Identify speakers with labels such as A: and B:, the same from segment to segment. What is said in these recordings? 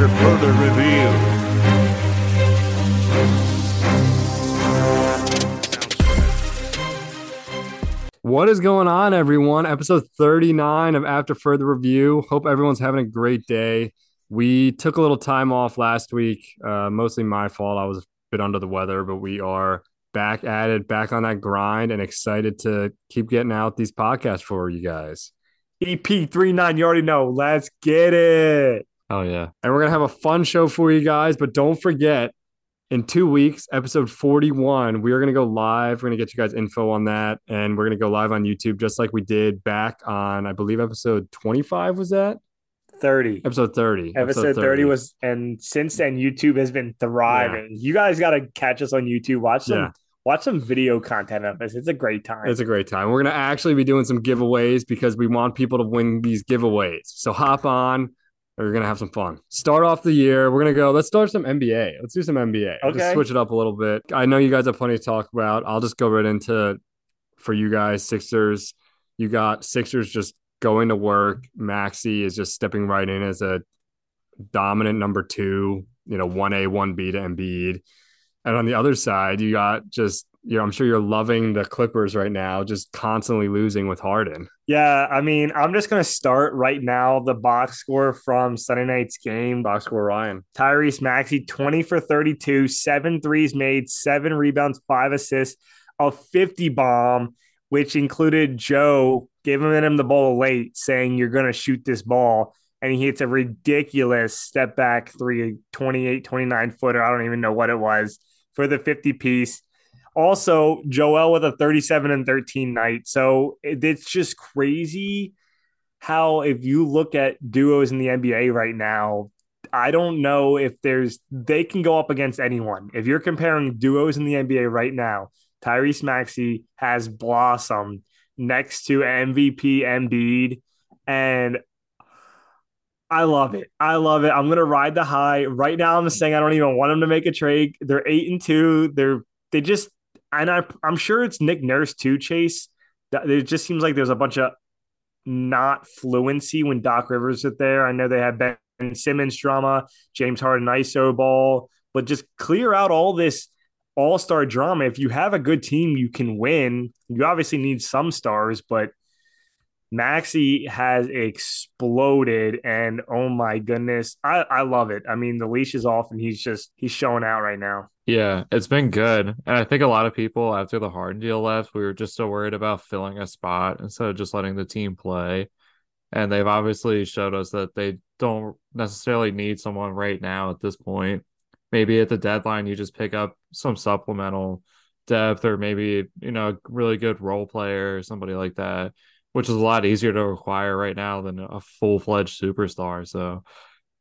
A: after further review.
B: What is going on, everyone? Episode 39 of After Further Review. Hope everyone's having a great day. We took a little time off last week, uh, mostly my fault. I was a bit under the weather, but we are back at it, back on that grind, and excited to keep getting out these podcasts for you guys.
C: EP39, you already know. Let's get it.
B: Oh, yeah. And we're going to have a fun show for you guys, but don't forget, in two weeks, episode 41, we are going to go live. We're going to get you guys info on that. And we're going to go live on YouTube, just like we did back on, I believe, episode 25 was that?
C: 30.
B: Episode 30.
C: Episode 30. was, and since then, YouTube has been thriving. Yeah. You guys got to catch us on YouTube. Watch some. Yeah. Watch some video content of this. It's a great time.
B: It's a great time. We're going to actually be doing some giveaways because we want people to win these giveaways. So hop on, we're gonna have some fun. Start off the year. We're gonna go. Let's start some NBA. Let's do some NBA. Okay. Just switch it up a little bit. I know you guys have plenty to talk about. I'll just go right into for you guys. Sixers. You got Sixers just going to work. Maxey is just stepping right in as a dominant number two. You know, one A, one B to Embiid. And on the other side, you got just you know, I'm sure you're loving the Clippers right now, just constantly losing with Harden.
C: Yeah, I mean, I'm just gonna start right now. The box score from Sunday night's game.
B: Box score Ryan.
C: Tyrese Maxey, 20 for 32, seven threes made, seven rebounds, five assists, a 50 bomb, which included Joe giving him the ball late, saying you're gonna shoot this ball. And he hits a ridiculous step back three, 28, 29 footer. I don't even know what it was for the 50 piece also, Joel with a 37 and 13 night. So it's just crazy how, if you look at duos in the NBA right now, I don't know if there's, they can go up against anyone. If you're comparing duos in the NBA right now, Tyrese Maxey has blossomed next to MVP Embiid. And I love it. I love it. I'm gonna ride the high. Right now, I'm saying I don't even want them to make a trade. They're eight and two. They're they just and I, I'm sure it's Nick Nurse too, Chase. It just seems like there's a bunch of not fluency when Doc Rivers is there. I know they have Ben Simmons drama, James Harden ISO ball, but just clear out all this all star drama. If you have a good team, you can win. You obviously need some stars, but Maxey has exploded, and oh my goodness, I, I love it. I mean, the leash is off, and he's just he's showing out right now.
D: Yeah, it's been good, and I think a lot of people after the Harden deal left, we were just so worried about filling a spot instead of just letting the team play. And they've obviously showed us that they don't necessarily need someone right now at this point. Maybe at the deadline, you just pick up some supplemental depth, or maybe you know a really good role player or somebody like that which is a lot easier to acquire right now than a full fledged superstar. So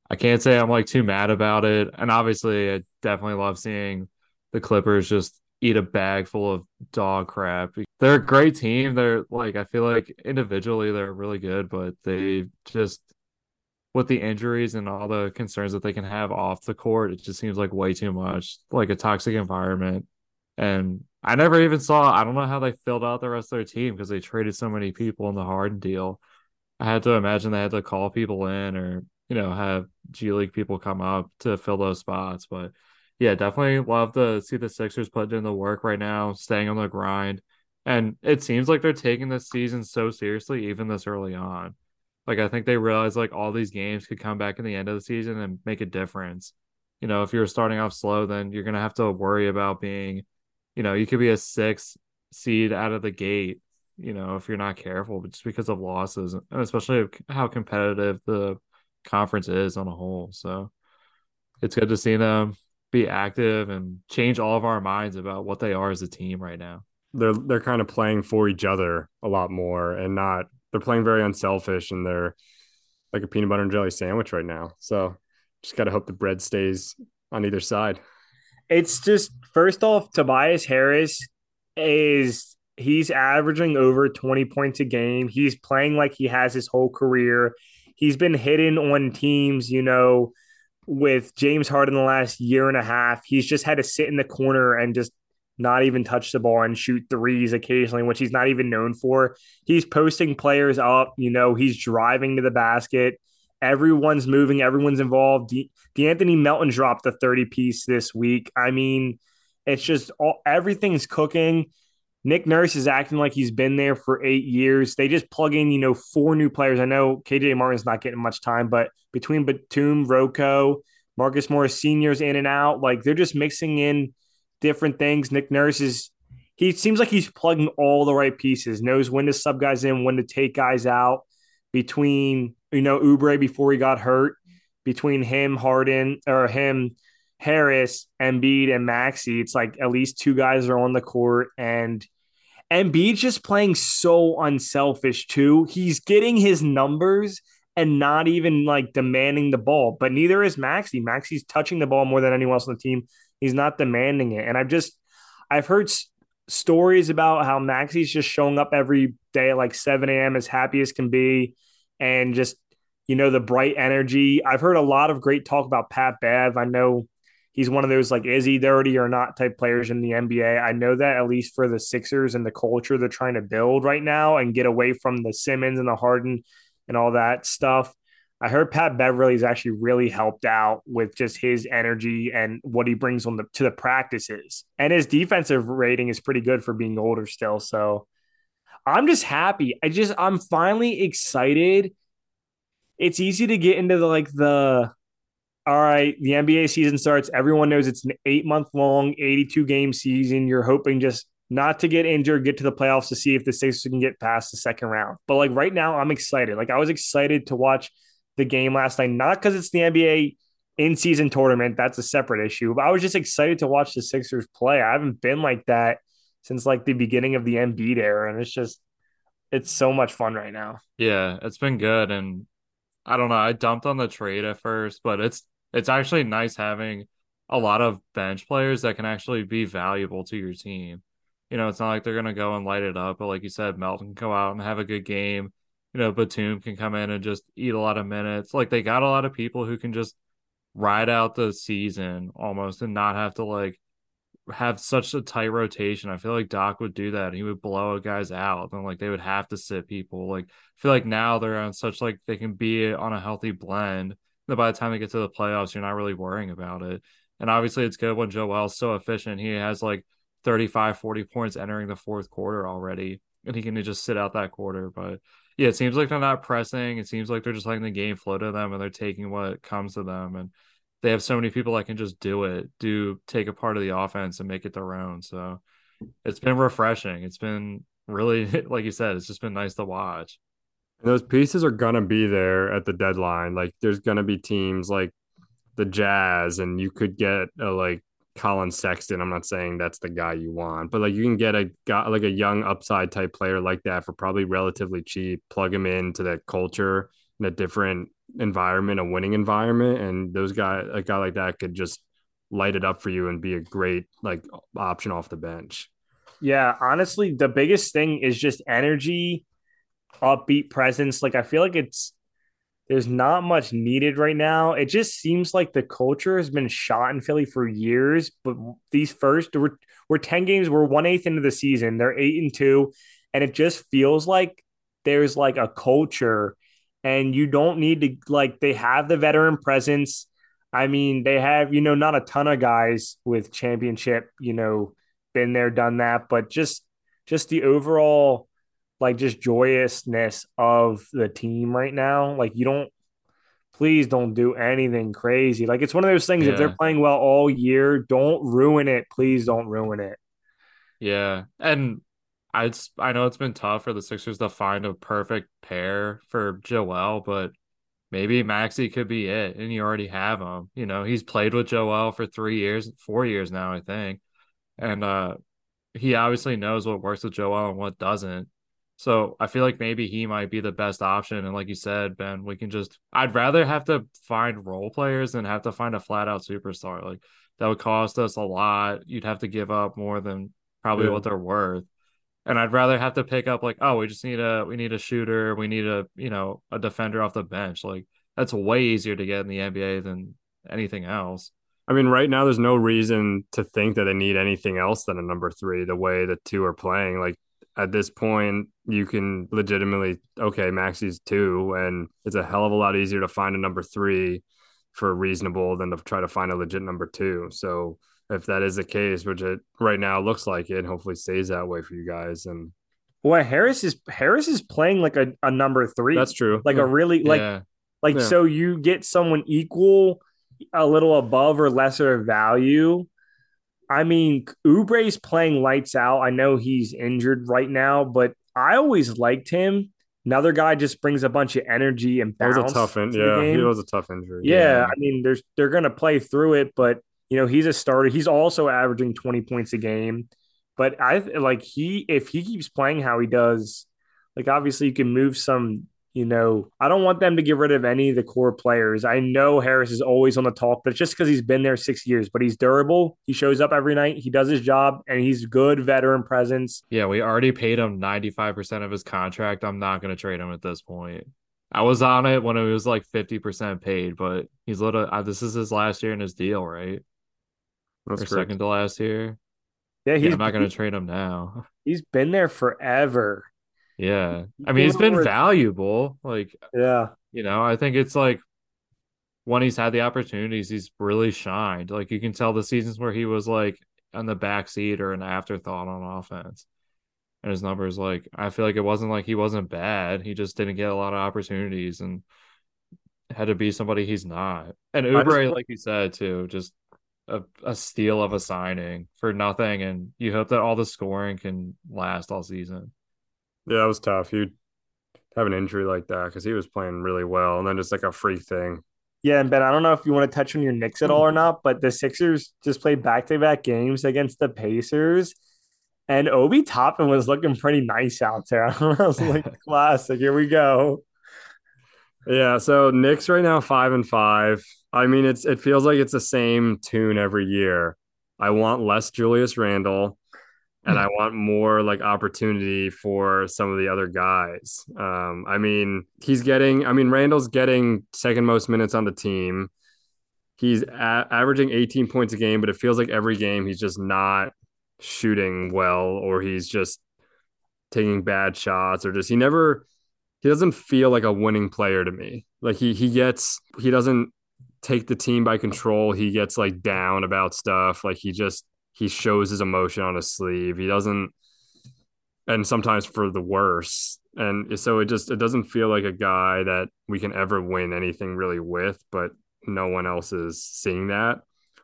D: I can't say I'm like too mad about it. And obviously, I definitely love seeing the Clippers just eat a bag full of dog crap. They're a great team. They're like, I feel like individually they're really good, but they just, with the injuries and all the concerns that they can have off the court, it just seems like way too much, like a toxic environment. And I never even saw. I don't know how they filled out the rest of their team because they traded so many people in the Harden deal. I had to imagine they had to call people in or you know have G League people come up to fill those spots. But yeah, definitely love to see the Sixers putting in the work right now, staying on the grind. And it seems like they're taking this season so seriously, even this early on. Like I think they realize like all these games could come back in the end of the season and make a difference. You know, if you're starting off slow, then you're gonna have to worry about being you know, you could be a six seed out of the gate, you know, if you're not careful, but just because of losses, and especially how competitive the conference is on a whole. So it's good to see them be active and change all of our minds about what they are as a team right now.
B: They're they're kind of playing for each other a lot more and not they're playing very unselfish and they're like a peanut butter and jelly sandwich right now. So just got to hope the bread stays on either side
C: it's just first off, Tobias Harris is he's averaging over 20 points a game. He's playing like he has his whole career. He's been hitting on teams, you know, with James Harden the last year and a half. He's just had to sit in the corner and just not even touch the ball and shoot threes occasionally, which he's not even known for. He's posting players up, you know, he's driving to the basket. Everyone's moving, everyone's involved. De- De'Anthony Melton dropped the 30 piece this week. I mean, it's just all everything's cooking. Nick Nurse is acting like he's been there for eight years. They just plug in, you know, four new players. I know KJ Martin's not getting much time, but between Batum, Rocco, Marcus Morris seniors in and out, like they're just mixing in different things. Nick Nurse is he seems like he's plugging all the right pieces, knows when to sub guys in, when to take guys out. Between you know Oubre before he got hurt, between him Harden or him Harris, Embiid, and Maxey, it's like at least two guys are on the court, and Embiid's just playing so unselfish too. He's getting his numbers and not even like demanding the ball, but neither is Maxey. Maxey's touching the ball more than anyone else on the team. He's not demanding it, and I've just I've heard stories about how Maxey's just showing up every day at like 7 a.m. as happy as can be, and just you know the bright energy. I've heard a lot of great talk about Pat Bev. I know he's one of those like is he dirty or not type players in the NBA. I know that at least for the Sixers and the culture they're trying to build right now and get away from the Simmons and the Harden and all that stuff. I heard Pat Beverley's actually really helped out with just his energy and what he brings on the to the practices. And his defensive rating is pretty good for being older still. So I'm just happy. I just I'm finally excited. It's easy to get into the like the all right, the NBA season starts. Everyone knows it's an eight month long, 82 game season. You're hoping just not to get injured, get to the playoffs to see if the Sixers can get past the second round. But like right now, I'm excited. Like I was excited to watch the game last night, not because it's the NBA in season tournament. That's a separate issue. But I was just excited to watch the Sixers play. I haven't been like that since like the beginning of the Embiid era. And it's just, it's so much fun right now.
D: Yeah, it's been good. And I don't know. I dumped on the trade at first, but it's it's actually nice having a lot of bench players that can actually be valuable to your team. You know, it's not like they're gonna go and light it up, but like you said, Melton can go out and have a good game. You know, Batum can come in and just eat a lot of minutes. Like they got a lot of people who can just ride out the season almost and not have to like have such a tight rotation. I feel like Doc would do that. He would blow guys out and like they would have to sit people. Like I feel like now they're on such like they can be on a healthy blend that by the time they get to the playoffs, you're not really worrying about it. And obviously, it's good when Joel's so efficient. He has like 35, 40 points entering the fourth quarter already, and he can just sit out that quarter. But yeah, it seems like they're not pressing. It seems like they're just letting the game flow to them and they're taking what comes to them. And they have so many people that can just do it, do take a part of the offense and make it their own. So it's been refreshing. It's been really, like you said, it's just been nice to watch.
B: And those pieces are gonna be there at the deadline. Like there's gonna be teams like the Jazz, and you could get a like Colin Sexton. I'm not saying that's the guy you want, but like you can get a guy like a young upside type player like that for probably relatively cheap. Plug him into that culture in a different environment, a winning environment, and those guys, a guy like that, could just light it up for you and be a great like option off the bench.
C: Yeah, honestly, the biggest thing is just energy upbeat presence. Like I feel like it's there's not much needed right now. It just seems like the culture has been shot in Philly for years, but these first we're we're 10 games, we're one eighth into the season, they're eight and two, and it just feels like there's like a culture and you don't need to like they have the veteran presence. I mean, they have, you know, not a ton of guys with championship, you know, been there, done that, but just just the overall like just joyousness of the team right now. Like you don't please don't do anything crazy. Like it's one of those things yeah. if they're playing well all year, don't ruin it. Please don't ruin it.
D: Yeah. And I I know it's been tough for the Sixers to find a perfect pair for Joel, but maybe Maxey could be it, and you already have him. You know, he's played with Joel for three years, four years now, I think, and uh, he obviously knows what works with Joel and what doesn't. So I feel like maybe he might be the best option. And like you said, Ben, we can just I'd rather have to find role players than have to find a flat out superstar. Like that would cost us a lot. You'd have to give up more than probably yeah. what they're worth. And I'd rather have to pick up like, oh, we just need a we need a shooter, we need a you know, a defender off the bench. Like that's way easier to get in the NBA than anything else.
B: I mean, right now there's no reason to think that they need anything else than a number three, the way the two are playing. Like at this point, you can legitimately okay, Maxey's two, and it's a hell of a lot easier to find a number three for reasonable than to try to find a legit number two. So if that is the case, which it right now looks like it, hopefully stays that way for you guys. And
C: well, Harris is Harris is playing like a, a number three.
B: That's true.
C: Like yeah. a really like yeah. like yeah. so you get someone equal, a little above or lesser value. I mean, Oubre's playing lights out. I know he's injured right now, but I always liked him. Another guy just brings a bunch of energy and bounce.
B: It was a tough, in- yeah, it was a tough injury.
C: Yeah, yeah, I mean, there's they're gonna play through it, but you know, he's a starter. He's also averaging 20 points a game. But I like he if he keeps playing how he does, like obviously you can move some, you know, I don't want them to get rid of any of the core players. I know Harris is always on the talk, but it's just because he's been there six years, but he's durable. He shows up every night, he does his job, and he's good veteran presence.
D: Yeah, we already paid him 95% of his contract. I'm not gonna trade him at this point. I was on it when it was like 50% paid, but he's little. Uh, this is his last year in his deal, right? That's or correct. second to last year. Yeah, he's yeah, I'm not going to trade him now.
C: He's been there forever.
D: Yeah, I mean, he's been valuable. Like,
C: yeah,
D: you know, I think it's like when he's had the opportunities, he's really shined. Like you can tell the seasons where he was like on the back seat or an afterthought on offense. And his numbers, like, I feel like it wasn't like he wasn't bad. He just didn't get a lot of opportunities and had to be somebody he's not. And Oubre, like you said too, just a, a steal of a signing for nothing, and you hope that all the scoring can last all season.
B: Yeah, it was tough. You'd have an injury like that because he was playing really well, and then just like a freak thing.
C: Yeah, and Ben, I don't know if you want to touch on your Knicks at all or not, but the Sixers just played back to back games against the Pacers. And Obi Toppin was looking pretty nice out there. I was like, classic. Here we go.
B: Yeah. So Knicks right now five and five. I mean, it's it feels like it's the same tune every year. I want less Julius Randle, and I want more like opportunity for some of the other guys. Um, I mean, he's getting. I mean, Randle's getting second most minutes on the team. He's a- averaging 18 points a game, but it feels like every game he's just not shooting well, or he's just taking bad shots, or just he never. He doesn't feel like a winning player to me. Like he he gets he doesn't take the team by control. He gets like down about stuff. Like he just he shows his emotion on his sleeve. He doesn't and sometimes for the worse. And so it just it doesn't feel like a guy that we can ever win anything really with, but no one else is seeing that.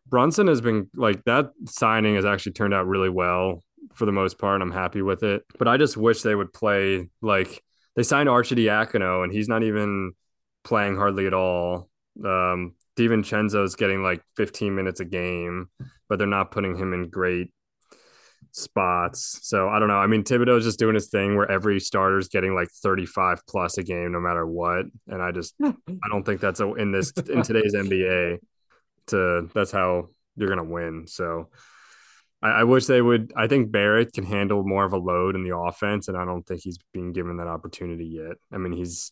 B: Brunson has been like that signing has actually turned out really well for the most part. I'm happy with it. But I just wish they would play like they signed Arcidiacono and he's not even playing hardly at all. Um, is getting like 15 minutes a game, but they're not putting him in great spots. So I don't know. I mean, Thibodeau's just doing his thing where every starter's getting like 35 plus a game no matter what. And I just I don't think that's a, in this in today's NBA to that's how you're gonna win. So I, I wish they would I think Barrett can handle more of a load in the offense, and I don't think he's being given that opportunity yet. I mean, he's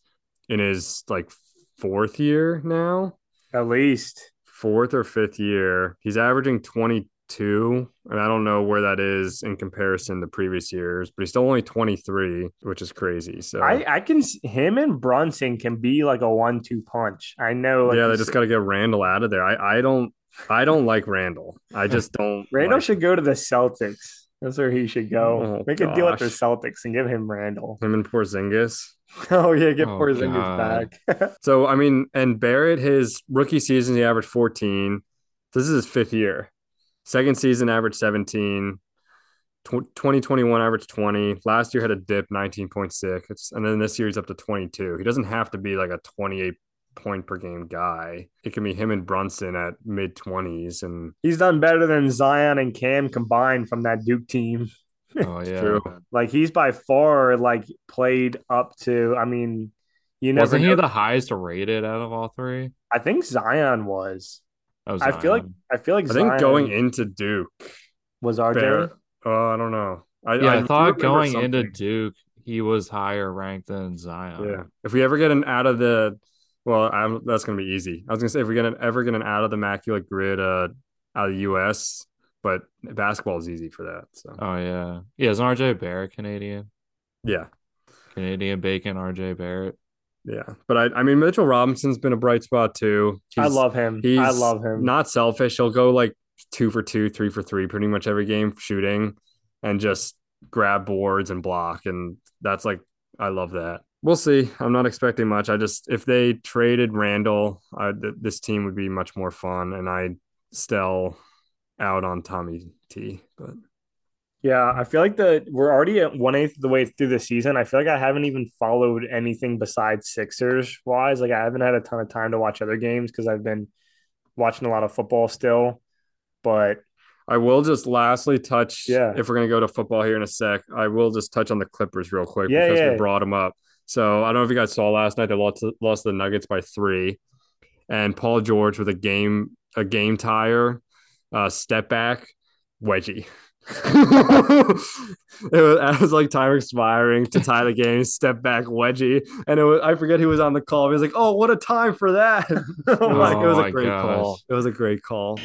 B: in his like fourth year now.
C: At least
B: fourth or fifth year. He's averaging 22. And I don't know where that is in comparison to previous years, but he's still only 23, which is crazy. So
C: I, I can him and Brunson can be like a one two punch. I know.
B: Like yeah, they just got to get Randle out of there. I, I don't I don't like Randle. I just don't.
C: Randle like should go to the Celtics. That's where he should go. Oh, Make gosh. a deal with the Celtics and give him Randle.
B: Him and Porzingis.
C: Oh yeah, get oh, Porzingis back.
B: so I mean, and Barrett, his rookie season, he averaged 14. This is his fifth year. Second season, averaged 17. 2021 averaged 20. Last year had a dip, 19.6. and then this year he's up to 22. He doesn't have to be like a 28 point per game guy. It can be him and Brunson at mid 20s. And
C: he's done better than Zion and Cam combined from that Duke team.
D: Oh yeah. True.
C: Like he's by far like played up to I mean, you know
D: Wasn't he the highest rated out of all three?
C: I think Zion was. Oh, Zion. I feel like I feel like
B: I Zion think going into Duke
C: was RJ.
B: Oh, uh, I don't know.
D: I, yeah, I, I thought going something. into Duke he was higher ranked than Zion.
B: Yeah. If we ever get an out of the well, I'm, that's going to be easy. I was going to say if we're going to ever get an out of the Immaculate Grid uh, out of the U.S., but basketball is easy for that. So.
D: Oh yeah, yeah. Is RJ Barrett Canadian?
B: Yeah.
D: Canadian Bacon, RJ Barrett.
B: Yeah. But I, I mean, Mitchell Robinson's been a bright spot too.
C: I love him.
B: He's
C: I love him.
B: Not selfish. He'll go like two for two, three for three, pretty much every game shooting, and just grab boards and block. And that's like I love that. We'll see. I'm not expecting much. I just if they traded Randle, I, th- this team would be much more fun. And I still out on Tommy T. But
C: Yeah, I feel like the we're already at one eighth of the way through the season. I feel like I haven't even followed anything besides Sixers wise. Like I haven't had a ton of time to watch other games because I've been watching a lot of football still. But
B: I will just lastly touch.
C: Yeah.
B: If we're gonna go to football here in a sec, I will just touch on the Clippers real quick
C: Yeah,
B: because
C: yeah.
B: we brought them up. So I don't know if you guys saw last night they lost lost the Nuggets by three, and Paul George with a game a game tire, uh, step back wedgie. it, was, it was like time expiring to tie the game, step back wedgie, and it was I forget who was on the call. He was like, "Oh, what a time for that!" oh it was a great call. It was a great call.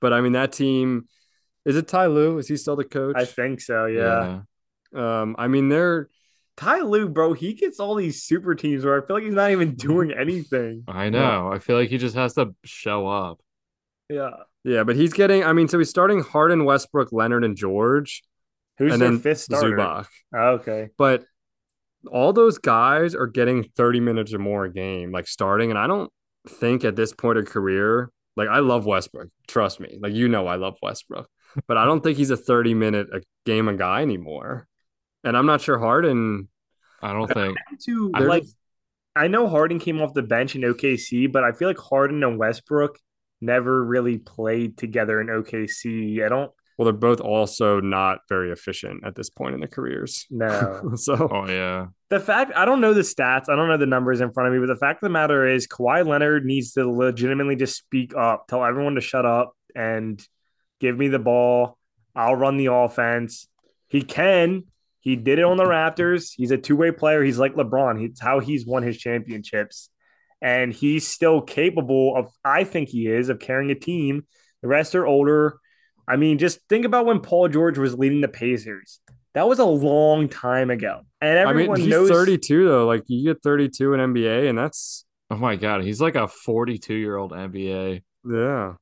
B: But I mean, that team is it Ty Lue? Is he still the coach?
C: I think so. Yeah.
B: um, I mean, they're
C: Ty Lue, bro, he gets all these super teams where I feel like he's not even doing anything.
D: I know. I feel like he just has to show up.
C: Yeah.
B: yeah, but he's getting. I mean, so he's starting Harden, Westbrook, Leonard, and George,
C: Who's
B: and
C: their
B: then
C: fifth starter?
B: Zubac.
C: Oh, okay.
B: But all those guys are getting thirty minutes or more a game, like starting. And I don't think at this point of career, like I love Westbrook. Trust me, like you know, I love Westbrook, but I don't think he's a thirty minute a game a guy anymore. And I'm not sure Harden.
D: I don't think.
C: To
D: I-
C: like, I know Harden came off the bench in OKC, but I feel like Harden and Westbrook never really played together in OKC. I don't
B: Well, they're both also not very efficient at this point in their careers.
C: No.
B: so
D: Oh yeah.
C: the fact I don't know the stats, I don't know the numbers in front of me, but the fact of the matter is Kawhi Leonard needs to legitimately just speak up, tell everyone to shut up and give me the ball. I'll run the offense. He can. He did it on the Raptors. He's a two-way player. He's like LeBron. It's how he's won his championships. And he's still capable of, I think he is, of carrying a team. The rest are older. I mean, just think about when Paul George was leading the Pacers. That was a long time ago. And
B: I mean, he's
C: knows
B: 32 though. Like you get 32 in NBA, and that's
D: Oh my god, he's like a 42 year old NBA.
B: yeah.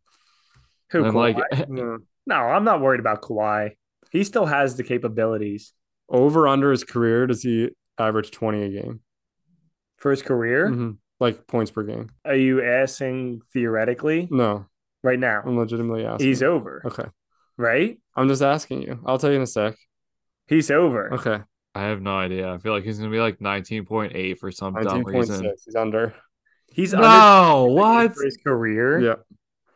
C: who
D: and
C: Kawhi?
D: like,
B: yeah.
C: No, I'm not worried about Kawhi. He still has the capabilities
B: Over under his career, does he average 20 a game?
C: for his career.
B: Mhm. Like points per game?
C: Are you asking theoretically
B: No,
C: right now?
B: I'm legitimately asking.
C: He's over,
B: okay.
C: right?
B: I'm just asking you. I'll tell you in a sec.
C: He's over.
B: Okay.
D: I have no idea. I feel like he's gonna be like 19.8 for some dumb
B: 19.6.
D: reason.
B: He's under.
C: He's
D: No,
C: under
D: what?
C: for his career?
B: Yeah.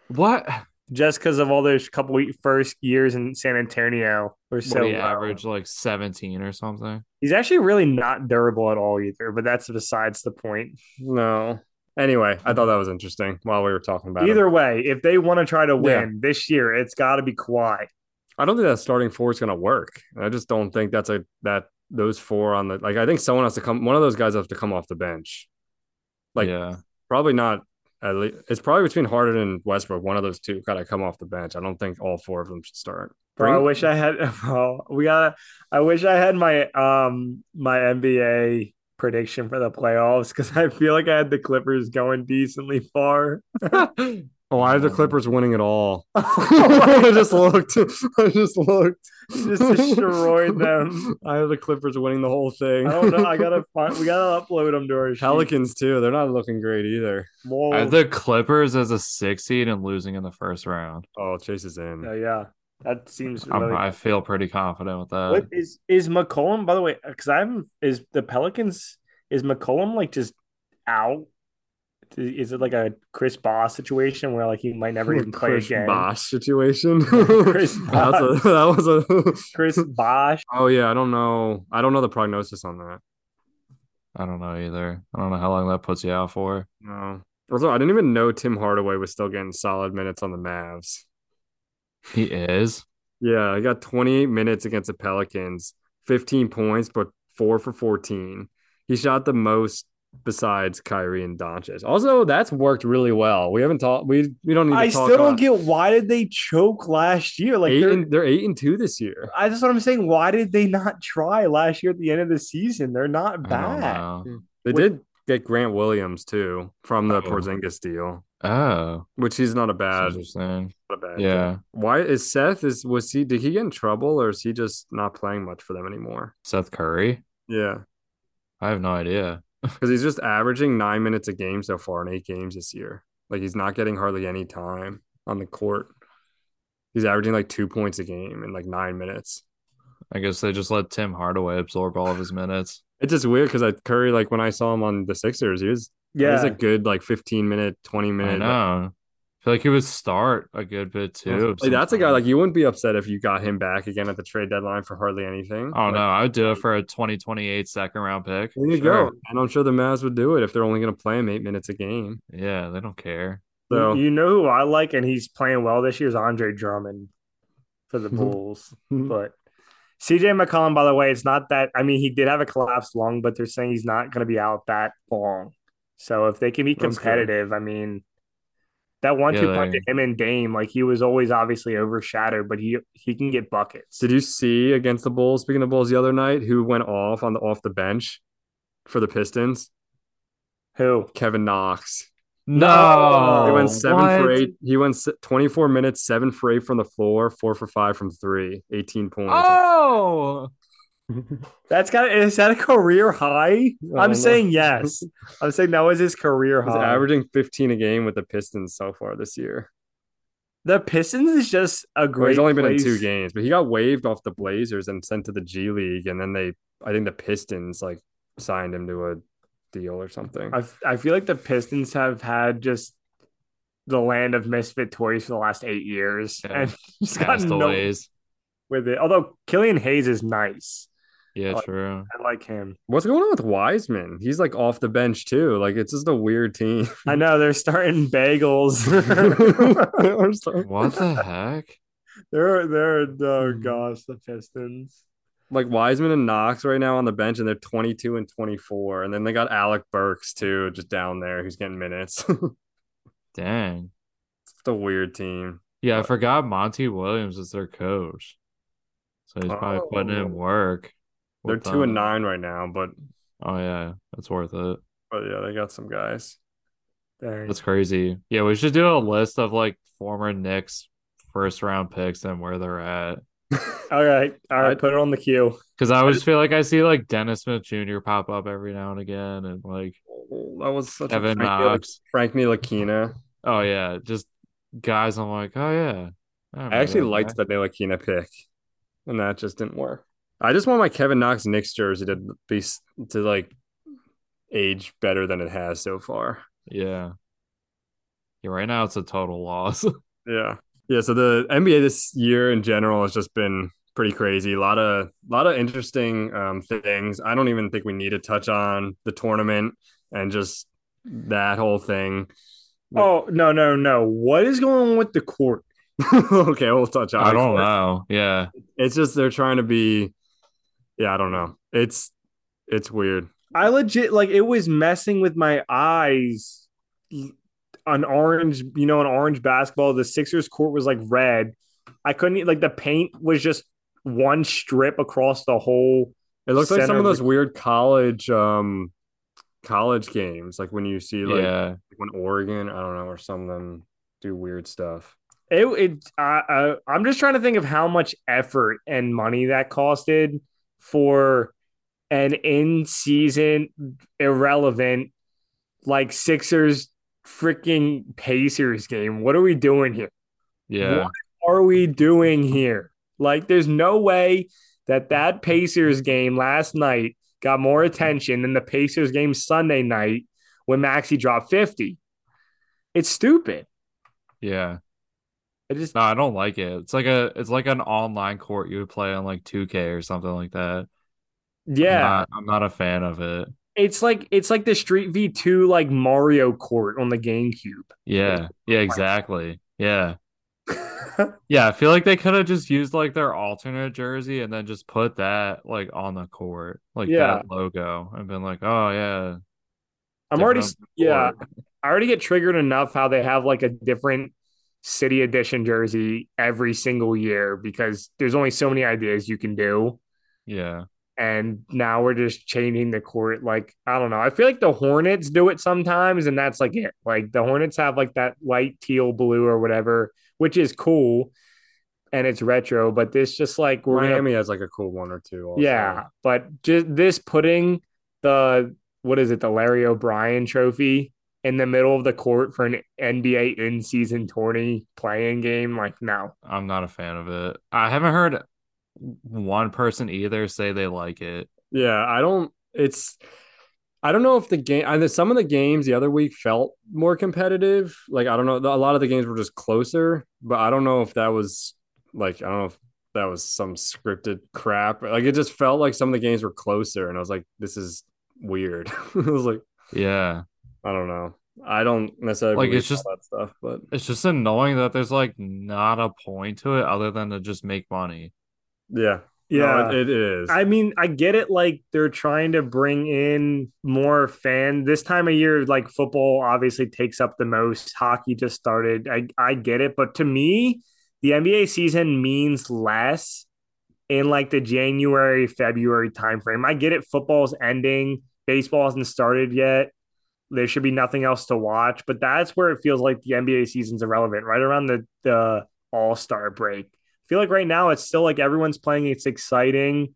D: What?
C: just because of all those couple week first years in San Antonio were so
D: What he averaged like 17 or something.
C: He's actually really not durable at all either. But that's besides the point.
B: No. Anyway, I thought that was interesting while we were talking about it.
C: Either way, if they want to try to win
B: Yeah.
C: this year, it's got to be Kawhi.
B: I don't think that starting four is going to work. I just don't think that's a that those four on the like. I think someone has to come. One of those guys has to come off the bench. Like
D: yeah.
B: probably not. At least it's probably between Harden and Westbrook. One of those two got to come off the bench. I don't think all four of them should start.
C: Bro, I wish I had. Bro, we got. I wish I had my um my NBA prediction for the playoffs because I feel like I had the Clippers going decently far.
B: Oh, I have the Clippers winning it all. I just looked. I just looked.
C: Just destroyed them.
B: I have the Clippers winning the whole thing.
C: I don't know. I gotta find. We gotta upload them to our sheet.
B: Pelicans too. They're not looking great either.
C: Well,
D: I have the Clippers as a six seed and losing in the first round.
B: Oh, Chase is in.
C: uh, yeah, that seems.
D: I'm,
C: Really
D: I feel pretty confident with that.
C: What is is McCollum? By the way, because I haven't. Is the Pelicans? Is McCollum like just out? Is it like a Chris Bosh situation where like he might never even play
B: Chris
C: again?
B: Bosh situation.
C: Chris
B: That's a, that was a.
C: Chris Bosh.
B: Oh yeah, I don't know. I don't know the prognosis on that.
D: I don't know either. I don't know how long that puts you out for.
B: No. Also, I didn't even know Tim Hardaway was still getting solid minutes on the Mavs.
D: He is.
B: Yeah, I got 28 minutes against the Pelicans, 15 points, but four for 14. He shot the most besides Kyrie and Doncic. Also, that's worked really well. We haven't talked. We we don't need. To
C: I
B: talk
C: still don't
B: about
C: get why did they choke last year? Like
B: eight
C: they're,
B: and, they're eight and two this year.
C: I just what I'm saying. Why did they not try last year at the end of the season? They're not bad.
B: They
C: Wait-
B: did get Grant Williams too from the
D: Oh.
B: Porzingis deal,
D: Oh,
B: which he's not a bad. Not a bad
D: Yeah,
B: Why is Seth? Is was he? Did he get in trouble or is he just not playing much for them anymore?
D: Seth Curry.
B: Yeah,
D: I have no idea.
B: because he's just averaging nine minutes a game so far in eight games this year. Like he's not getting hardly any time on the court. He's averaging like two points a game in like nine minutes.
D: I guess they just let Tim Hardaway absorb all of his minutes.
B: It's just weird because I Curry like when I saw him on the Sixers, he was he was a good like fifteen minute, twenty
D: I
B: minute.
D: know. I feel like he would start a good bit too.
B: Like, that's a guy like you wouldn't be upset if you got him back again at the trade deadline for hardly anything.
D: Oh
B: Like,
D: no, I would do it for a 2028 second round pick.
B: There you
D: Sure.
B: go. And I'm sure the Mavs would do it if they're only going to play him eight minutes a game.
D: Yeah, they don't care.
B: So
C: you know who I like, and he's playing well this year is Andre Drummond for the Bulls. but CJ McCollum, by the way, it's not that. I mean, he did have a collapsed lung, but they're saying he's not going to be out that long. So if they can be competitive, I mean, that one two
D: Yeah,
C: punch to him and Dame, like he was always obviously overshadowed, but he he can get buckets.
B: did you see against the Bulls? Speaking of Bulls, the other night, who went off on the off the bench for the Pistons?
C: Who?
B: Kevin Knox.
D: No,
B: he went seven for eight. He went 24 minutes, seven for eight from the floor, four for five from three, 18 points.
D: Oh,
C: That's got is that a career high?
B: I don't
C: I'm
B: know.
C: saying yes. I'm saying that was his career
B: He's
C: high.
B: averaging 15 a game with the Pistons so far this year.
C: The Pistons is just a
B: Well,
C: great.
B: he's only been in two games, but he got waived off the Blazers and sent to the G League, and then they, I think the Pistons like signed him to a deal or something.
C: I I feel like the Pistons have had just the land of misfit toys for the last eight years,
D: Yeah.
C: and just gotten no
D: castaways.
C: with it. Although Killian Hayes is nice,
D: Yeah,
C: Like-
D: true.
C: I like him.
B: What's going on with Wiseman? He's like off the bench too. Like it's just a weird team.
C: I know they're starting bagels.
D: What the heck?
C: they're they're oh
B: Hmm.
C: gosh the Pistons.
B: like Wiseman and Knox right now on the bench, and they're 22 and 24. And then they got Alec Burks too, just down there, who's getting minutes.
D: Dang.
B: it's a weird team.
D: Yeah, I forgot Monty Williams is their coach. So he's probably putting
B: Oh.
D: in work.
B: They're two and
D: uh,
B: nine right now, but
D: Oh yeah, that's worth it.
B: but yeah, they got some guys.
C: Dang.
D: That's crazy. Yeah, we should do a list of like former Knicks first round picks and where they're at.
C: All right, all right,
B: I-
C: put it on the queue.
D: Because I always feel like I see like Dennis Smith Jr. pop up every now and again, and like
B: Oh, that was such
D: Kevin
B: a Frank,
D: Knox.
B: Frank Ntilikina.
D: Oh yeah, just guys. I'm like, oh yeah.
B: I actually liked the Ntilikina pick, and that just didn't work. I just want my Kevin Knox Knicks jersey to be to like age better than it has so far.
D: Yeah. Yeah. Right now, it's a total loss.
B: Yeah. Yeah. So the NBA this year in general has just been pretty crazy. A lot of lot of interesting um, things. I don't even think we need to touch on the tournament and just that whole thing.
C: Oh no no no! What is going on with the court?
B: okay, we'll touch on.
D: I don't know. Yeah.
B: It's just they're trying to be. Yeah, I don't know. It's it's weird.
C: I legit like it was messing with my eyes. An orange, you know, an orange basketball. The Sixers court was like red. I couldn't like the paint was just one strip across the whole.
B: It looks like some of
C: of
B: those
C: the-
B: weird college um college games, like when you see like
D: yeah.
B: when Oregon, I don't know, or some of them do weird stuff.
C: It, it I, I, I'm just trying to think of how much effort and money that costed for an in season irrelevant like Sixers freaking Pacers game. What are we doing here?
D: Yeah.
C: What are we doing here? Like, there's no way that that Pacers game last night got more attention than the Pacers game Sunday night when Maxey dropped 50. It's stupid.
D: Yeah.
C: It just
D: No, I don't like it. It's like a it's like an online court you would play on like 2K or something like that. I'm
C: yeah.
D: not, I'm not a fan of it.
C: It's like it's like the Street V2 like Mario court on the GameCube.
D: Yeah. Yeah, exactly. Yeah. yeah, I feel like they could have just used like their alternate jersey and then just put that like on the court, like
C: Yeah.
D: that logo, and been like, oh yeah,
C: I'm already yeah. I already get triggered enough how they have like a different city edition jersey every single year because there's only so many ideas you can do.
D: yeah,
C: And now we're just changing the court. Like, I don't know. I feel like the Hornets do it sometimes, and that's like it. Like the Hornets have like that light teal blue or whatever, which is cool and it's retro, but this just like we're gonna
B: Miami has like a cool one or two. Also.
C: Yeah, but just this putting the what is it, the Larry O'Brien trophy in the middle of the court for an NBA in season tourney playing game, like no.
D: I'm not a fan of it. I haven't heard one person either say they like it.
B: Yeah, I don't. It's. I don't know if the game. I some of the games the other week felt more competitive. Like I don't know. A lot of the games were just closer, but I don't know if that was like I don't know if that was some scripted crap. Like it just felt like some of the games were closer, and I was like, this is weird. I was like,
D: Yeah,
B: I don't know. I don't necessarily
D: Like, it's just-
B: that stuff, but
D: it's just annoying that there's like not a point to it other than to just make money.
B: yeah, No, it, it is.
C: I mean, I get it. Like they're trying to bring in more fan this time of year. Like football obviously takes up the most. Hockey just started. I I get it, but to me, the NBA season means less in like the January February timeframe. I get it. Football's ending. Baseball hasn't started yet. There should be nothing else to watch, but that's where it feels like the NBA season's irrelevant. Right around the the All Star break. I feel like right now it's still like everyone's playing. It's exciting.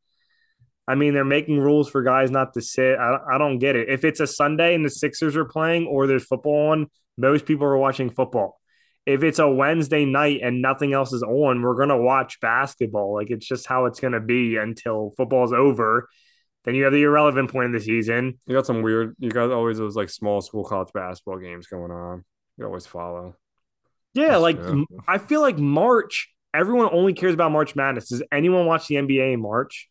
C: I mean, they're making rules for guys not to sit. I, I don't get it. If it's a Sunday and the Sixers are playing or there's football on, most people are watching football. If it's a Wednesday night and nothing else is on, we're going to watch basketball. Like it's just how it's going to be until football's over. Then you have the irrelevant point of the season.
B: you got some weird. You got always those like small school college basketball games going on. You always follow.
C: Yeah,
D: That's
C: like
D: true.
C: I feel like March, everyone only cares about March Madness. Does anyone watch the NBA in March?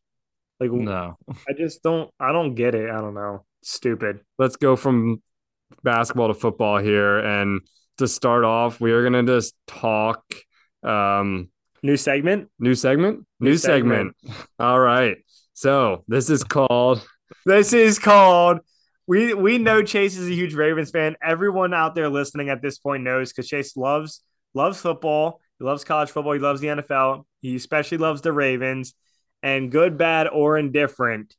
C: Like,
D: No,
C: I just don't. I don't get it. I don't know. Stupid.
B: let's go from basketball to football here. And to start off, we are gonna just talk um
C: New segment.
B: new segment. New,
C: New
B: segment. All right. So this is called
C: This is called. We we know Chase is a huge Ravens fan. Everyone out there listening at this point knows because Chase loves loves football. He loves college football. He loves the NFL. He especially loves the Ravens. And good, bad, or indifferent,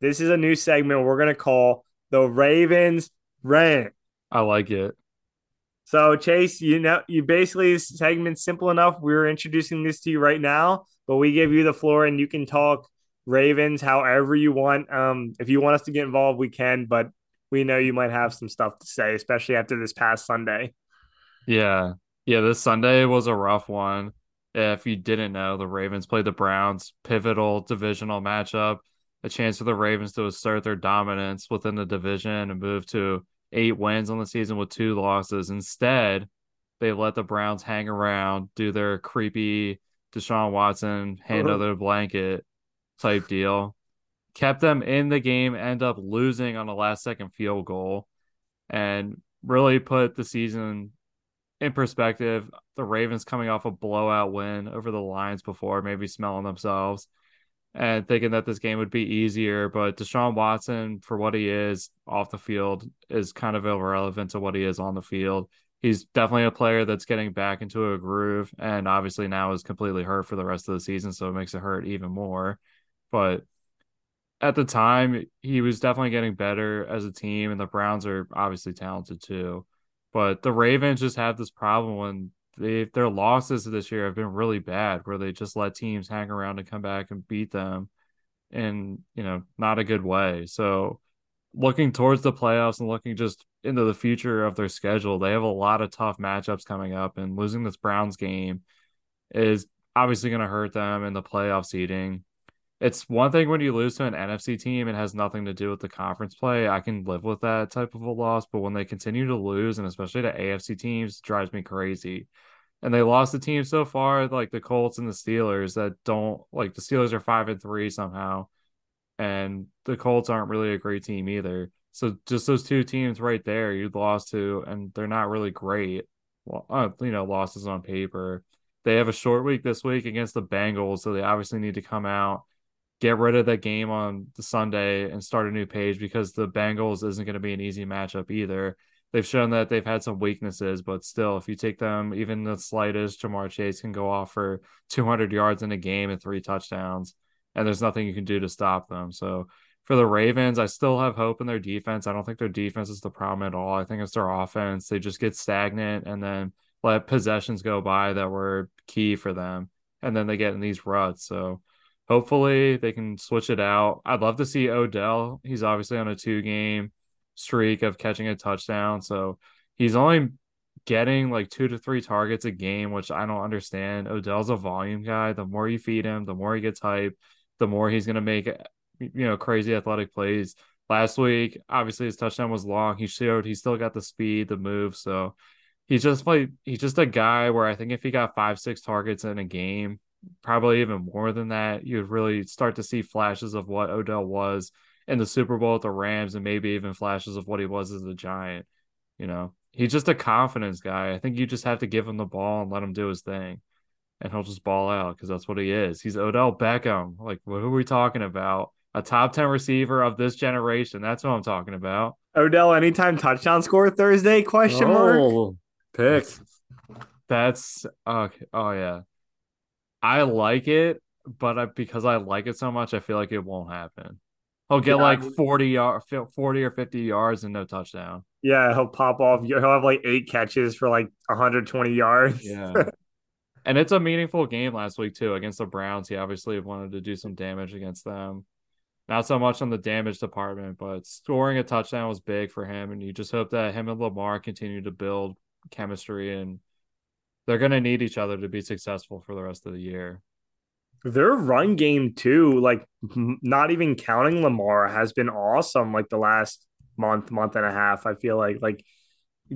C: this is a new segment we're gonna call the Ravens rant.
D: I like it.
C: So Chase, you know, you basically this segment's simple enough. We're introducing this to you right now, but we give you the floor and you can talk Ravens however you want. Um, if you want us to get involved, we can, but we know you might have some stuff to say, especially after this past Sunday.
D: Yeah. Yeah, this Sunday was a rough one. If you didn't know, the Ravens played the Browns, pivotal divisional matchup, a chance for the Ravens to assert their dominance within the division and move to eight wins on the season with two losses. Instead, they let the Browns hang around, do their creepy Deshaun Watson hand
C: Uh-huh.
D: under the blanket type deal. Kept them in the game, end up losing on a last second field goal, and really put the season in perspective, the Ravens coming off a blowout win over the Lions before, maybe smelling themselves and thinking that this game would be easier. But Deshaun Watson, for what he is off the field, is kind of irrelevant to what he is on the field. He's definitely a player that's getting back into a groove, and obviously now is completely hurt for the rest of the season, so it makes it hurt even more. But at the time, he was definitely getting better as a team, and the Browns are obviously talented too. But the Ravens just have this problem when they their losses this year have been really bad, where they just let teams hang around and come back and beat them in, you know, not a good way. So looking towards the playoffs and looking just into the future of their schedule, they have a lot of tough matchups coming up, and losing this Browns game is obviously going to hurt them in the playoff seeding. It's one thing when you lose to an NFC team, it has nothing to do with the conference play. I can live with that type of a loss, but when they continue to lose, and especially to AFC teams, drives me crazy. And they lost the team so far, like the Colts and the Steelers, that don't like the Steelers are five and three somehow, and the Colts aren't really a great team either. So just those two teams right there, you lost to, and they're not really great. Well, uh, you know, losses on paper. they have a short week this week against the Bengals, so they obviously need to come out, get rid of that game on the Sunday, and start a new page because the Bengals isn't going to be an easy matchup either. They've shown that they've had some weaknesses, but still, if you take them even the slightest, Ja'Marr Chase can go off for 200 yards in a game and three touchdowns, and there's nothing you can do to stop them. So for the Ravens, I still have hope in their defense. I don't think their defense is the problem at all. I think it's their offense. They just get stagnant and then let possessions go by that were key for them. And then they get in these ruts. So hopefully they can switch it out. I'd love to see Odell. He's obviously on a two game streak of catching a touchdown. So he's only getting like two to three targets a game, which I don't understand. Odell's a volume guy. The more you feed him, the more he gets hype, the more he's going to make eh, you know, crazy athletic plays. Last week, obviously his touchdown was long. He showed he still got the speed, the move. So he's just like he's just a guy where I think if he got five, six targets in a game, probably even more than that, you'd really start to see flashes of what Odell was in the Super Bowl with the Rams and maybe even flashes of what he was as a giant. You know, he's just a confidence guy. I think you just have to give him the ball and let him do his thing. And he'll just ball out because that's what he is. He's Odell Beckham. Like, what are we talking about? a top 10 receiver of this generation. That's what I'm talking about.
C: Odell, anytime touchdown score Thursday? Question oh, mark.
B: Pick.
D: That's okay. Oh yeah, I like it, but I, because I like it so much, I feel like it won't happen. He'll get yeah, like 40 yard, 40 or 50 yards and no touchdown.
C: Yeah, he'll pop off. He'll have like eight catches for like 120 yards.
D: Yeah. and it's a meaningful game last week too against the Browns. He obviously wanted to do some damage against them. Not so much on the damage department, but scoring a touchdown was big for him. And you just hope that him and Lamar continue to build chemistry and they're going to need each other to be successful for the rest of the year.
C: Their run game, too, like not even counting Lamar, has been awesome like the last month, month and a half. I feel like, like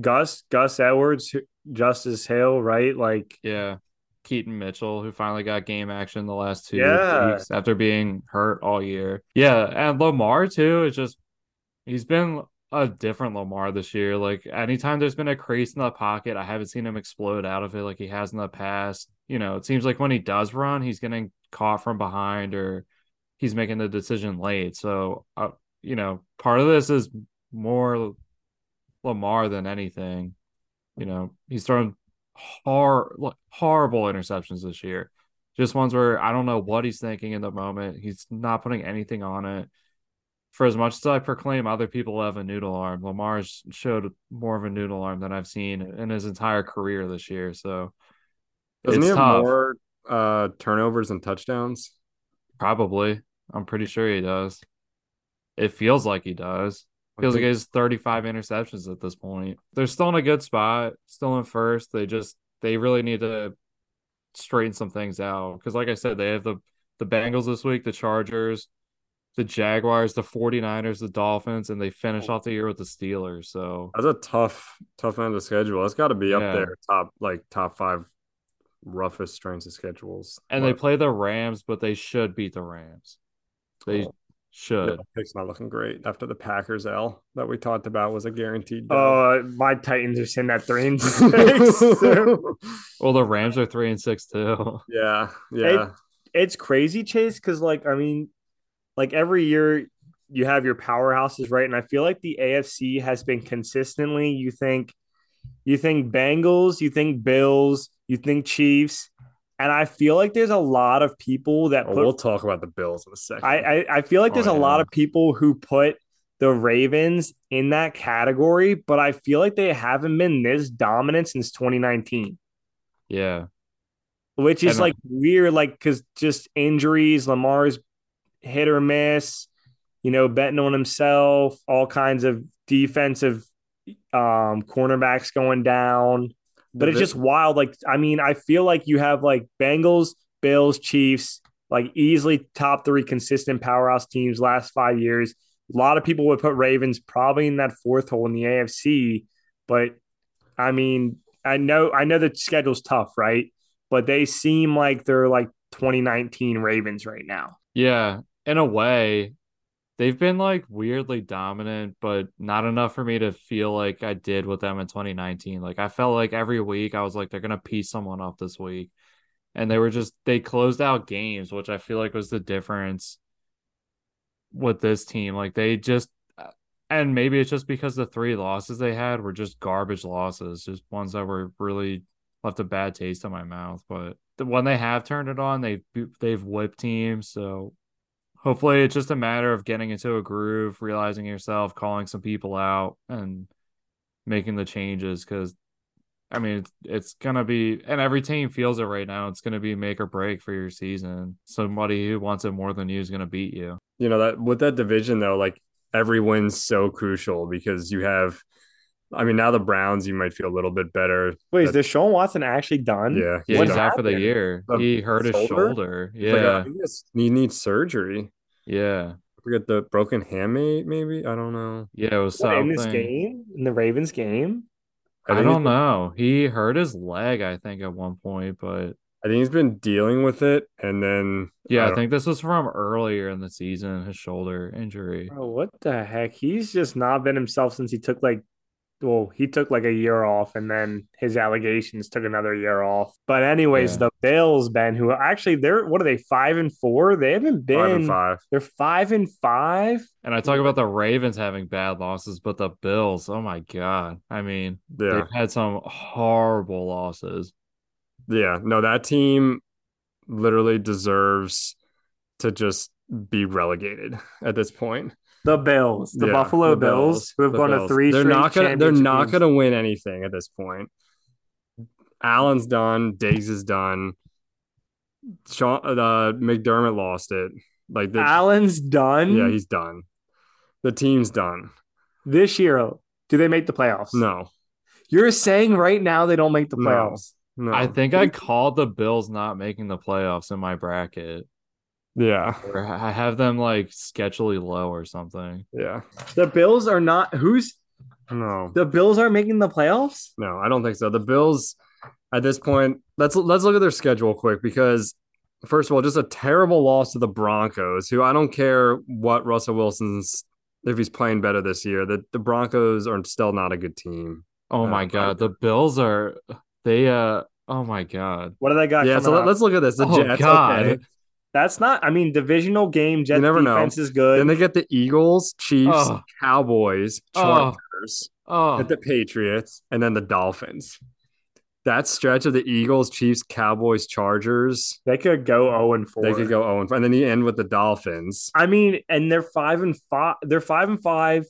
C: Gus, Gus Edwards, Justice Hill, right? Like,
D: yeah. Keaton Mitchell, who finally got game action the last two yeah. weeks after being hurt all year. Yeah, and Lamar too is just he's been a different Lamar this year. Like anytime there's been a crease in the pocket, I haven't seen him explode out of it like he has in the past. You know, it seems like when he does run, he's getting caught from behind or he's making the decision late. So, uh, you know, part of this is more Lamar than anything. You know, he's throwing hor- horrible interceptions this year. Just ones where I don't know what he's thinking in the moment. He's not putting anything on it. For as much as I proclaim other people have a noodle arm, Lamar's showed more of a noodle arm than I've seen in his entire career this year. So
B: doesn't he have tough. more uh, turnovers and touchdowns?
D: Probably. I'm pretty sure he does. It feels like he does. Feels like he has 35 interceptions at this point. They're still in a good spot, still in first. They just they really need to straighten some things out because, like I said, they have the the Bengals this week, the Chargers, the Jaguars, the 49ers, the Dolphins, and they finish off the year with the Steelers. So
B: that's a tough, tough end of schedule. It's got to be yeah. up there, top like top five roughest strengths of schedules.
D: And but... they play the Rams, but they should beat the Rams. They oh. Should. Yeah,
B: pick's not looking great after the Packers L that we talked about was a guaranteed.
C: Oh, uh, my Titans are sitting at three and six.
D: well, the Rams are three and six too.
B: Yeah, yeah.
C: It, it's crazy, Chase, because like I mean, like every year you have your powerhouses, right? And I feel like the AFC has been consistently. You think, you think Bengals, you think Bills, you think Chiefs, and I feel like there's a lot of people that
B: oh, we'll talk about the Bills in a second.
C: I I, I feel like there's oh, a yeah. lot of people who put the Ravens in that category, but I feel like they haven't been this dominant since 2019.
D: Yeah.
C: Which is and uh, like weird, like because just injuries, Lamar's hit or miss, you know, betting on himself, all kinds of defensive um cornerbacks going down. But it's just wild. Like, I mean, I feel like you have like Bengals, Bills, Chiefs, like easily top three consistent powerhouse teams last five years. A lot of people would put Ravens probably in that fourth hole in the AFC. But I mean, I know I know the schedule's tough, right? But they seem like they're like 2019 Ravens right now.
D: Yeah, in a way, they've been like weirdly dominant, but not enough for me to feel like I did with them in 2019. Like I felt like every week I was like, they're gonna piece someone up this week. and they were just they closed out games, which I feel like was the difference with this team. Like they just uh, and maybe it's just because the three losses they had were just garbage losses, just ones that were really left a bad taste in my mouth. But the, when they have turned it on, they've they've whipped teams. So hopefully, it's just a matter of getting into a groove, realizing yourself, calling some people out, and making the changes. Because I mean, it's, it's gonna be, and every team feels it right now. It's gonna be make or break for your season. Somebody who wants it more than you is gonna beat you.
B: You know that with that division though, like every win's so crucial because you have I mean, now the Browns, you might feel a little bit better.
C: Wait, is Deshaun Watson actually done?
B: Yeah,
D: yeah, he's out for the year. The he hurt shoulder? his shoulder. Oh, yeah,
B: like, he needs surgery.
D: Yeah,
B: I forget the broken hamate, maybe. I don't know.
D: Yeah, it was what, something
C: in this game in the Ravens game.
D: I, I don't know. He hurt his leg, I think, at one point, but
B: I think he's been dealing with it, and then
D: yeah, I, I think this was from earlier in the season, his shoulder injury.
C: Oh, what the heck? He's just not been himself since he took like, well, he took like a year off, and then his allegations took another year off. But anyways, yeah. the Bills, Ben, who actually they're what are they five and four? They haven't been
B: five and five.
C: They're five and five.
D: And I talk about the Ravens having bad losses, but the Bills, oh my god! I mean, yeah. they've had some horrible losses.
B: Yeah, no, that team literally deserves to just be relegated at this point.
C: The Bills, the yeah, Buffalo the Bills, Bills, who have gone Bills. to three.
B: They're not gonna. They're not gonna win anything at this point. Allen's done. Diggs is done. Sean, uh, McDermott lost it. Like the,
C: Allen's done.
B: Yeah, he's done. The team's done.
C: This year, do they make the playoffs?
B: No.
C: You're saying right now they don't make the playoffs.
B: No.
D: I think I called the Bills not making the playoffs in my bracket.
B: Yeah.
D: Or I have them like sketchily low or something.
B: Yeah.
C: The Bills are not who's
B: no.
C: The Bills aren't making the playoffs?
B: No, I don't think so. The Bills at this point, let's let's look at their schedule quick because first of all, just a terrible loss to the Broncos, who I don't care what Russell Wilson's if he's playing better this year. The the Broncos are still not a good team.
D: Oh my uh, god, the Bills are they uh oh my god.
C: What do they got?
B: Yeah, so
C: up?
B: let's look at this. The
D: oh,
B: Jets.
D: God.
C: Okay. That's not. I mean, divisional game. Jets never defense know. is good.
B: Then they get the Eagles, Chiefs, oh. Cowboys, Chargers,
C: oh.
B: oh. the Patriots, and then the Dolphins. That stretch of the Eagles, Chiefs, Cowboys, Chargers.
C: They could go 0 and 4.
B: They could go 0 and 4. And then you end with the Dolphins.
C: I mean, and they're 5 and 5. They're 5 and 5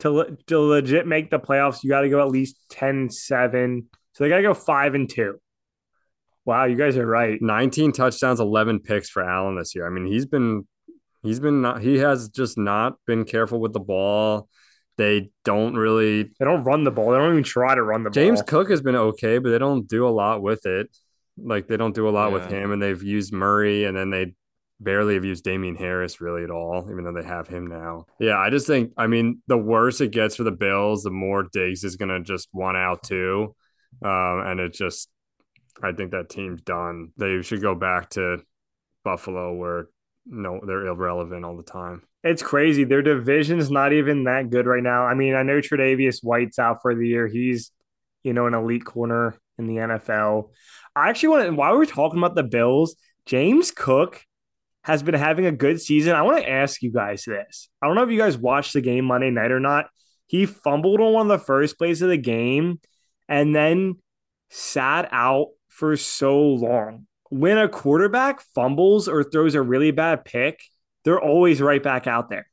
C: to, to legit make the playoffs. You got to go at least 10 7 so they got to go five and two. Wow, you guys are right.
B: 19 touchdowns, 11 picks for Allen this year. I mean, he's been, he's been not, he has just not been careful with the ball. They don't really,
C: they don't run the ball. They don't even try to run the
B: James
C: ball.
B: James Cook has been okay, but they don't do a lot with it. Like they don't do a lot yeah. with him, and they've used Murray, and then they barely have used Damien Harris really at all, even though they have him now. Yeah, I just think, I mean, the worse it gets for the Bills, the more Diggs is going to just one out too. Um, and it just, I think that team's done. They should go back to Buffalo where no, they're irrelevant all the time.
C: It's crazy. Their division's not even that good right now. I mean, I know Tre'Davious White's out for the year. He's, you know, an elite corner in the NFL. I actually want to, while we're talking about the Bills, James Cook has been having a good season. I want to ask you guys this. I don't know if you guys watched the game Monday night or not. He fumbled on one of the first plays of the game and then sat out for so long. When a quarterback fumbles or throws a really bad pick, they're always right back out there.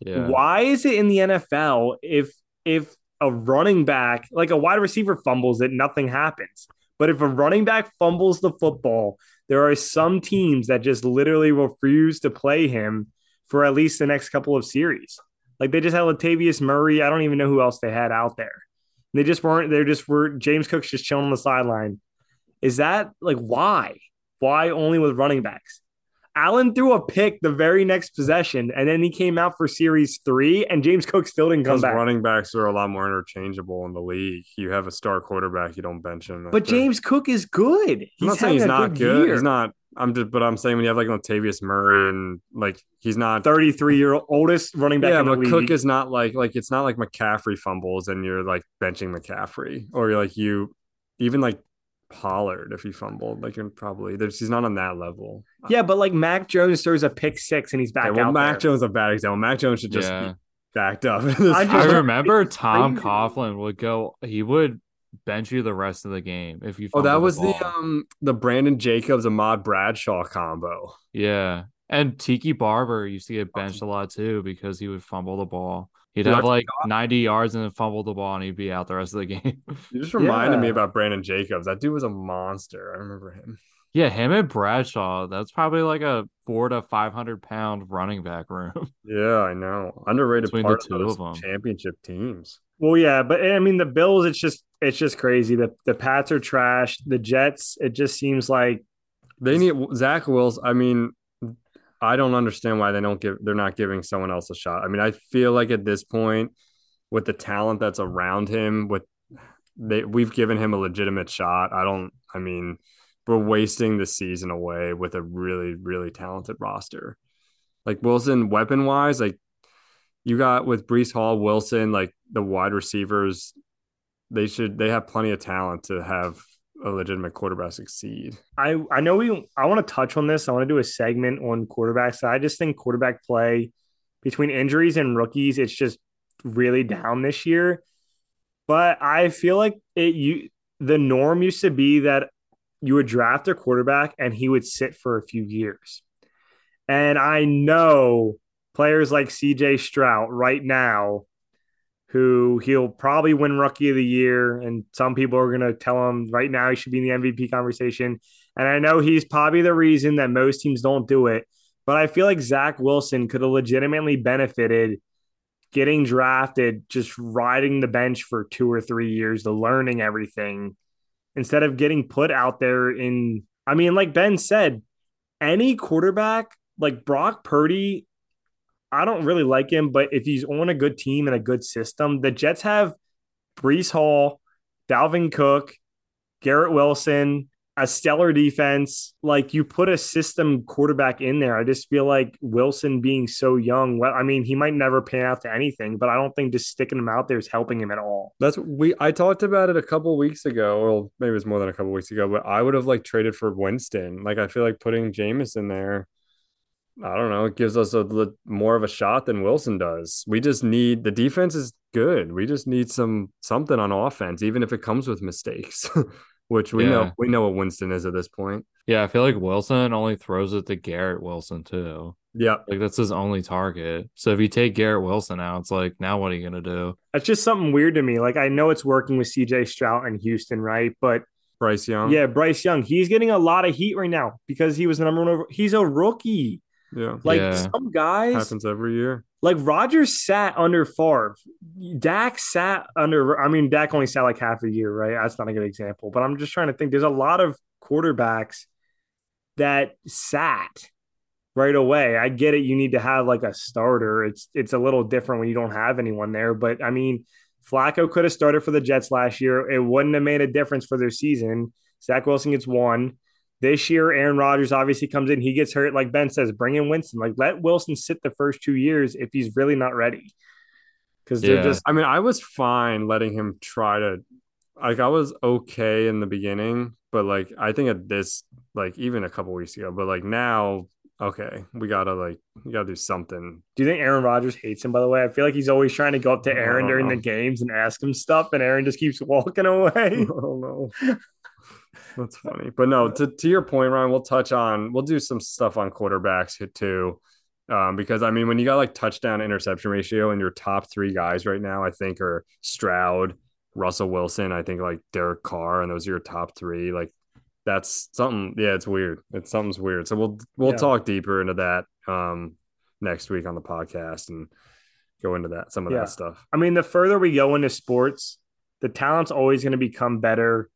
C: Yeah. Why is it in the NFL if if a running back, like a wide receiver fumbles it, nothing happens. But if a running back fumbles the football, there are some teams that just literally refuse to play him for at least the next couple of series. Like they just had Latavius Murray. I don't even know who else they had out there. They just weren't. They just were. James Cook's just chilling on the sideline. Is that like why? Why only with running backs? Allen threw a pick the very next possession, and then he came out for series three, and James Cook still didn't come back.
B: Running backs are a lot more interchangeable in the league. You have a star quarterback, you don't bench him.
C: But James Cook is good. He's
B: I'm not saying he's not good. good. He's not. I'm just, but I'm saying when you have like Latavius Murray and like he's not
C: 33 year old oldest running back.
B: Yeah,
C: but
B: league. Cook is not like like it's not like McCaffrey fumbles and you're like benching McCaffrey or you're like you even like Pollard if he fumbled. Like you're probably there's he's not on that level.
C: Yeah, but like Mac Jones throws a pick six and he's back
B: Okay, well,
C: out.
B: Mac
C: there.
B: Jones is a bad example. Mac Jones should just
D: Yeah.
B: be backed up.
C: I
D: I remember Tom
C: crazy.
D: Coughlin would go. He would bench you the rest of the game if you.
B: oh, that
D: fumbled
B: was the
D: ball.
B: um the Brandon Jacobs Ahmad Bradshaw combo.
D: Yeah, and Tiki Barber used to get benched a lot too because he would fumble the ball. He'd
B: Dude,
D: have like 90 yards and then fumble the ball and he'd be out the rest of the game.
B: You just reminded me about Brandon Jacobs. That dude was a monster. I remember him.
D: yeah, him and Bradshaw. That's probably like a four to five hundred pound running back room.
B: Yeah, I know. Underrated
D: Between the
B: part
D: two
B: of, those
D: of 'em.
B: championship teams.
C: Well, yeah, but I mean the Bills, it's just it's just crazy. The the Pats are trash. The Jets, it just seems like
B: They need Zach Wills. I mean, I don't understand why they don't give. They're not giving someone else a shot. I mean, I feel like at this point, with the talent that's around him, with they we've given him a legitimate shot. I don't. I mean, we're wasting the season away with a really, really talented roster. Like Wilson, weapon wise, like you got with Breece Hall, Wilson, like the wide receivers, they should they have plenty of talent to have a legitimate quarterback succeed.
C: I I know we I want to touch on this. I want to do a segment on quarterbacks. I just think quarterback play between injuries and rookies, it's just really down this year. But I feel like it you the norm used to be that you would draft a quarterback and he would sit for a few years. And I know players like CJ Stroud right now who he'll probably win rookie of the year and some people are going to tell him right now he should be in the MVP conversation. And I know he's probably the reason that most teams don't do it but I feel like Zach Wilson could have legitimately benefited getting drafted just riding the bench for 2 or 3 years to learning everything instead of getting put out there in I mean like Ben said any quarterback like Brock Purdy I don't really like him, but if he's on a good team and a good system, the Jets have Breece Hall, Dalvin Cook, Garrett Wilson, a stellar defense. Like you put a system quarterback in there. I just feel like Wilson being so young, well, I mean, he might never pan out to anything, but I don't think just sticking him out there is helping him at all.
B: That's we I talked about it a couple weeks ago, or maybe it was more than a couple weeks ago, but I would have like traded for Winston. Like I feel like putting Jameis in there, I don't know, it gives us a li- more of a shot than Wilson does. We just need the defense is good. We just need some something on offense, even if it comes with mistakes, which we know we know what Winston is at this point.
D: yeah, I feel like Wilson only throws it to Garrett Wilson too.
B: Yeah.
D: Like that's his only target. So if you take Garrett Wilson out, it's like now what are you gonna do?
C: That's just something weird to me. Like I know it's working with CJ Stroud in Houston, right? But
B: Bryce Young.
C: yeah, Bryce Young, he's getting a lot of heat right now because he was the number one over. He's a rookie.
B: Yeah.
C: Like
D: Yeah.
C: some guys,
B: Happens every year.
C: like Rodgers sat under Favre. Dak sat under. I mean, Dak only sat like half a year, right? That's not a good example, but I'm just trying to think. There's a lot of quarterbacks that sat right away. I get it. You need to have like a starter. It's it's a little different when you don't have anyone there. But I mean, Flacco could have started for the Jets last year. It wouldn't have made a difference for their season. Zach Wilson gets one. This year, Aaron Rodgers obviously comes in. He gets hurt. Like Ben says, bring in Winston. Like let Wilson sit the first two years if he's really not ready. Because they're
D: Yeah.
C: just
B: I mean, I was fine letting him try to like I was okay in the beginning, but like I think at this like even a couple weeks ago, but like now, okay, we gotta like we gotta do something.
C: Do you think Aaron Rodgers hates him? By the way, I feel like he's always trying to go up to Aaron during
B: know.
C: the games and ask him stuff, and Aaron just keeps walking away.
B: I don't know. That's funny. But no, to, to your point, Ryan, we'll touch on we'll do some stuff on quarterbacks hit too. Um, because I mean, when you got like touchdown interception ratio and your top three guys right now, I think are Stroud, Russell Wilson, I think like Derek Carr, and those are your top three. Like that's something, yeah, it's weird. It's something's weird. So we'll we'll
C: Yeah.
B: talk deeper into that um next week on the podcast and go into that some of
C: Yeah.
B: that stuff.
C: I mean, the further we go into sports, the talent's always going to become better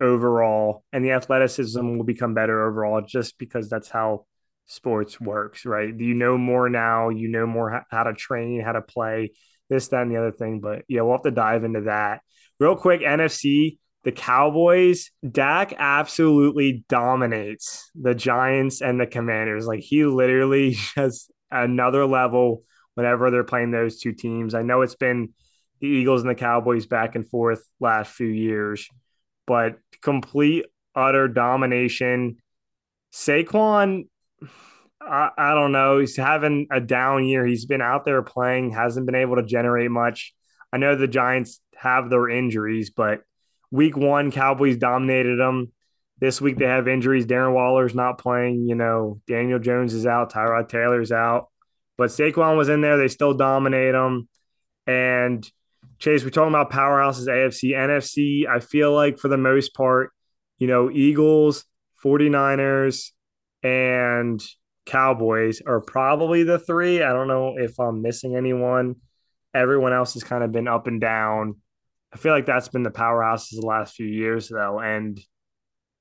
C: overall, and the athleticism will become better overall just because that's how sports works, right? You know more now, you know more how, to train, how to play, this, that, and the other thing. But yeah, we'll have to dive into that. Real quick, NFC, the Cowboys, Dak absolutely dominates the Giants and the Commanders. Like he literally has another level whenever they're playing those two teams. I know it's been the Eagles and the Cowboys back and forth last few years, but complete utter domination. Saquon, I, I don't know. He's having a down year. He's been out there playing, hasn't been able to generate much. I know the Giants have their injuries, but week one, Cowboys dominated them. This week they have injuries. Darren Waller's not playing. You know, Daniel Jones is out. Tyrod Taylor's out. But Saquon was in there. They still dominate them. And Chase, we're talking about powerhouses, AFC, NFC. I feel like for the most part, you know, Eagles, 49ers, and Cowboys are probably the three. I don't know if I'm missing anyone. Everyone else has kind of been up and down. I feel like that's been the powerhouses the last few years, though. And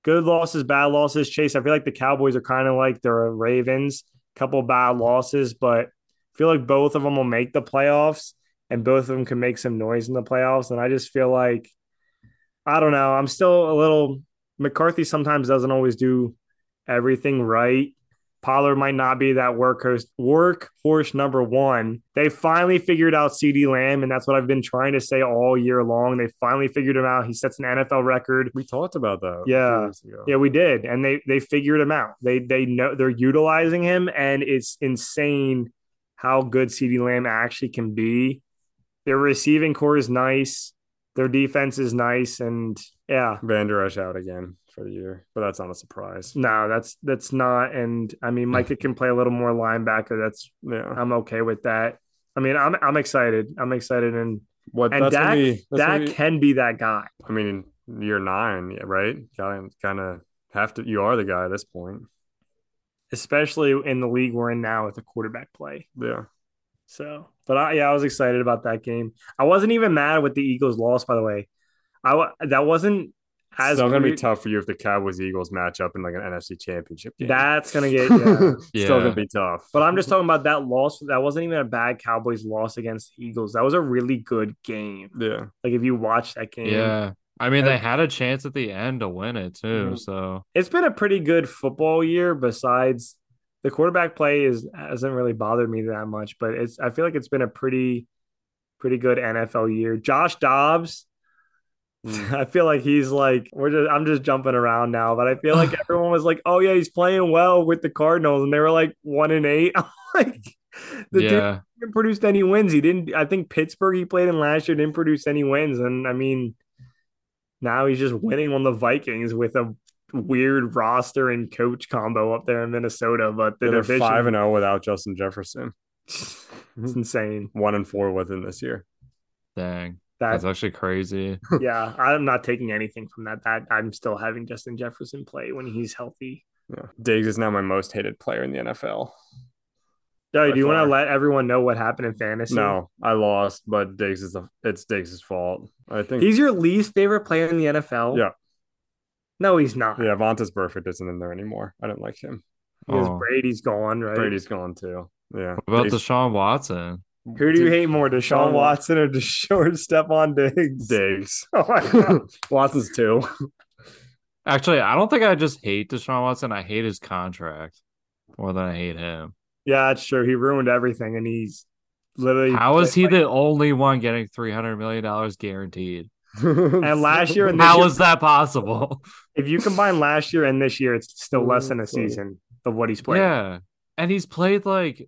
C: good losses, bad losses. Chase, I feel like the Cowboys are kind of like the Ravens, couple bad losses, but I feel like both of them will make the playoffs and both of them can make some noise in the playoffs. And I just feel like, I don't know, I'm still a little, McCarthy sometimes doesn't always do everything right. Pollard might not be that workhorse workhorse number one. They finally figured out CeeDee Lamb, and that's what I've been trying to say all year long. They finally figured him out. He sets an NFL record.
B: We talked about that.
C: Yeah, yeah, we did, and they they figured him out. They they know they're utilizing him, and it's insane how good CeeDee Lamb actually can be. Their receiving corps is nice. Their defense is nice, and yeah,
B: Vander Esch out again for the year, but that's not a surprise.
C: No, that's that's not. And I mean, Micah can play a little more linebacker. That's yeah, I'm okay with that. I mean, I'm I'm excited. I'm excited, and
B: what
C: and Dak,
B: be,
C: Dak
B: be,
C: can be that guy.
B: I mean, year nine, right? Kind of have to. You are the guy at this point,
C: especially in the league we're in now with the quarterback play.
B: Yeah.
C: So, but I, yeah, I was excited about that game. I wasn't even mad with the Eagles' loss, by the way. I that wasn't
B: as still gonna be tough for you if the Cowboys Eagles match up in like an NFC Championship game.
C: That's gonna get yeah.
B: yeah. still gonna be tough.
C: But I'm just talking about that loss. That wasn't even a bad Cowboys loss against the Eagles. That was a really good game.
B: Yeah,
C: like if you watch that game.
D: Yeah, I mean they had a chance at the end to win it too. Mm-hmm. So
C: it's been a pretty good football year. Besides the quarterback play is hasn't really bothered me that much, but it's I feel like it's been a pretty pretty good NFL year. Josh Dobbs, mm. I feel like he's like we're just I'm just jumping around now, but I feel like everyone was like, "Oh yeah, he's playing well with the Cardinals," and they were like one and eight. like the yeah. didn't produce any wins. He didn't. I think Pittsburgh he played in last year didn't produce any wins, and I mean, now he's just winning on the Vikings with a weird roster and coach combo up there in Minnesota, but
B: the they're five and zero oh without Justin Jefferson.
C: it's insane.
B: One and four with him this year.
D: Dang, that's actually crazy.
C: yeah, I'm not taking anything from that. That I'm still having Justin Jefferson play when he's healthy.
B: Yeah, Diggs is now my most hated player in the NFL.
C: Joey, do you want to let everyone know what happened in fantasy?
B: No, I lost, but Diggs is a, it's Diggs' fault. I think
C: he's your least favorite player in the NFL.
B: Yeah,
C: no, he's not.
B: Yeah, Vontaze Burfict isn't in there anymore. I don't like him. Oh.
C: Because oh. Brady's gone, right?
B: Brady's gone too. Yeah.
D: What about Deshaun Watson?
C: Who do you hate more, Deshaun Watson or Deshaun Stefon Diggs?
B: Diggs. Oh my god. Watson's too.
D: Actually, I don't think I just hate Deshaun Watson. I hate his contract more than I hate him.
C: Yeah, that's true. He ruined everything, and he's literally.
D: How is he like, the only one getting three hundred million dollars guaranteed?
C: And last year and
D: how
C: year,
D: is that possible?
C: If you combine last year and this year, it's still less than a season of what he's played.
D: Yeah, and he's played like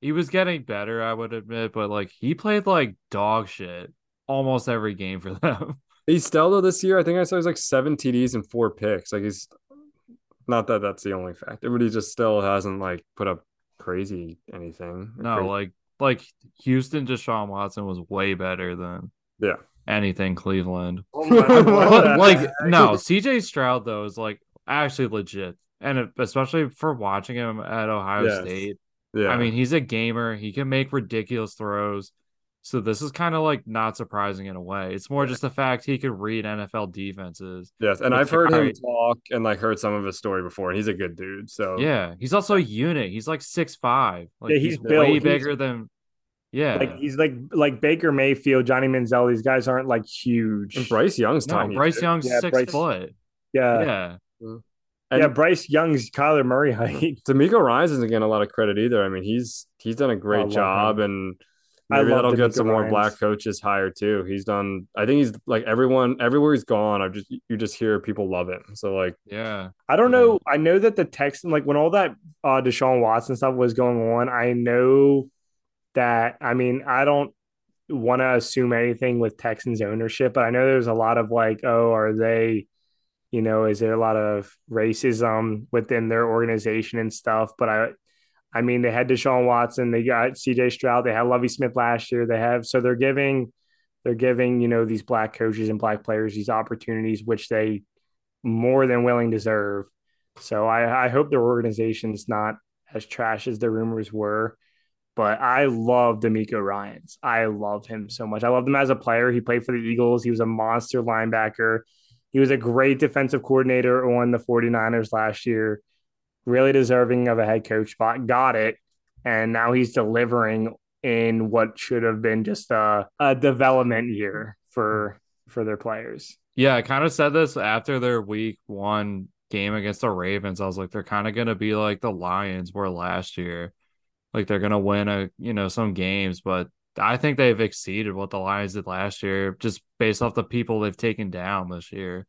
D: he was getting better, I would admit, but like he played like dog shit almost every game for them.
B: He's still though this year. I think I saw he's like seven TDs and four picks. Like he's not that that's the only factor, but he just still hasn't like put up crazy anything.
D: No,
B: crazy.
D: like like Houston, Deshaun Watson was way better than
B: yeah
D: anything Cleveland. Oh like no, CJ Stroud though is like actually legit, and especially for watching him at Ohio yes. State. Yeah, I mean he's a gamer. He can make ridiculous throws. So this is kind of like not surprising in a way. It's more just the fact he could read NFL defenses.
B: Yes, and I've heard him talk and like heard some of his story before, and he's a good dude. So
D: yeah, he's also a unit. He's like six five. Like, yeah, he's, he's way bigger he's, than yeah,
C: like he's like like Baker Mayfield, Johnny Manziel. These guys aren't like huge.
B: And Bryce Young's no, tiny.
D: Bryce Young's yeah, six Bryce, foot.
C: Yeah,
D: yeah.
C: And yeah, Bryce Young's Kyler Murray height.
B: DeMeco Ryans isn't getting a lot of credit either. I mean, he's he's done a great job, him. and Maybe
C: love
B: that'll get
C: DeMeco
B: some more black coaches hired too. He's done. I think he's like everyone. Everywhere he's gone, I've just you just hear people love him. So like,
D: Yeah.
C: I don't know. I know that the Texan, like when all that uh, Deshaun Watson stuff was going on, I know that. I mean, I don't want to assume anything with Texans ownership, but I know there's a lot of like, oh, are they, you know, is there a lot of racism within their organization and stuff? But I, I mean, they had Deshaun Watson, they got C.J. Stroud, they had Lovie Smith last year. They have so they're giving, they're giving you know these black coaches and black players these opportunities, which they more than willing deserve. So I, I hope their organization's not as trash as the rumors were. But I love DeMeco Ryans. I love him so much. I loved him as a player. He played for the Eagles. He was a monster linebacker. He was a great defensive coordinator on the 49ers last year. Really deserving of a head coach spot. Got it. And now he's delivering in what should have been just a, a development year for for their players.
D: Yeah, I kind of said this after their week one game against the Ravens. I was like, they're kind of going to be like the Lions were last year. Like they're to win a, you know, some games, but I think they've exceeded what the Lions did last year just based off the people they've taken down this year.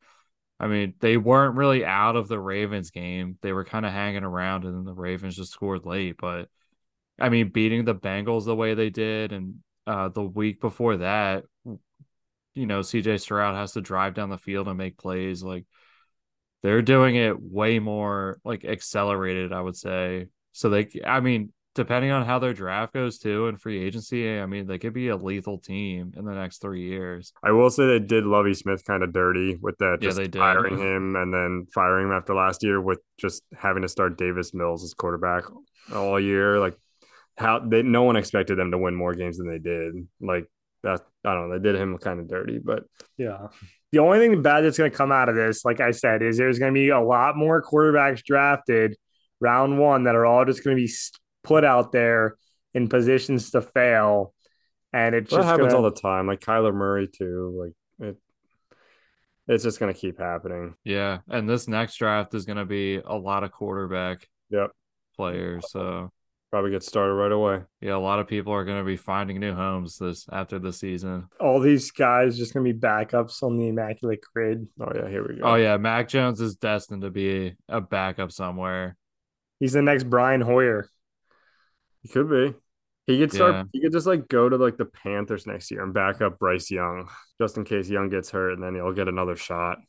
D: I mean, they weren't really out of the Ravens game. They were kind of hanging around and then the Ravens just scored late, but I mean, beating the Bengals the way they did and uh, the week before that, you know, CJ Stroud has to drive down the field and make plays. Like they're doing it way more like accelerated, I would say. So they, I mean, depending on how their draft goes too and free agency, I mean, they could be a lethal team in the next three years.
B: I will say they did Lovie Smith kind of dirty with that,
D: Yeah,
B: just
D: they did.
B: hiring him and then firing him after last year with just having to start Davis Mills as quarterback all year. Like how they, no one expected them to win more games than they did. Like that, I don't know. They did him kind of dirty, but
C: Yeah. The only thing bad that's going to come out of this, like I said, is there's going to be a lot more quarterbacks drafted round one that are all just going to be s- put out there in positions to fail. And it's
B: that
C: just
B: happens
C: gonna,
B: all the time. Like Kyler Murray too. Like it, it's just gonna keep happening.
D: Yeah. And this next draft is going to be a lot of quarterback
B: Yep,
D: players. So
B: probably get started right away.
D: yeah, a lot of people are going to be finding new homes this after the season.
C: all these guys just going to be backups on the immaculate grid.
B: Oh yeah, here we go.
D: Oh yeah, Mac Jones is destined to be a backup somewhere.
C: He's the next Brian Hoyer.
B: He could be. He could start.
D: Yeah.
B: He could just like go to like the Panthers next year and back up Bryce Young, just in case Young gets hurt, and then he'll get another shot.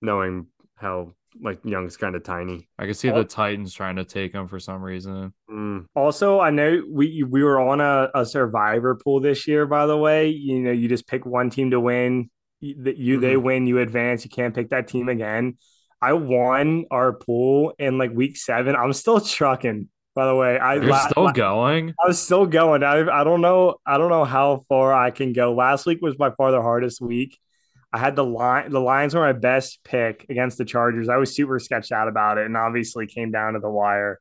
B: Knowing how like Young's kind of tiny.
D: I can see
C: Oh.
D: the Titans trying to take him for some reason.
B: Mm,
C: Also, I know we we were on a, a survivor pool this year, by the way. You know, you just pick one team to win. You, that you they win, you advance. You can't pick that team again. I won our pool in like week seven. I'm still trucking, by the way. I
D: You're
C: la-
D: still
C: la-
D: going.
C: I was still going. I I don't know. I don't know how far I can go. Last week was by far the hardest week. I had the line. The Lions were my best pick against the Chargers. I was super sketched out about it, and obviously came down to the wire.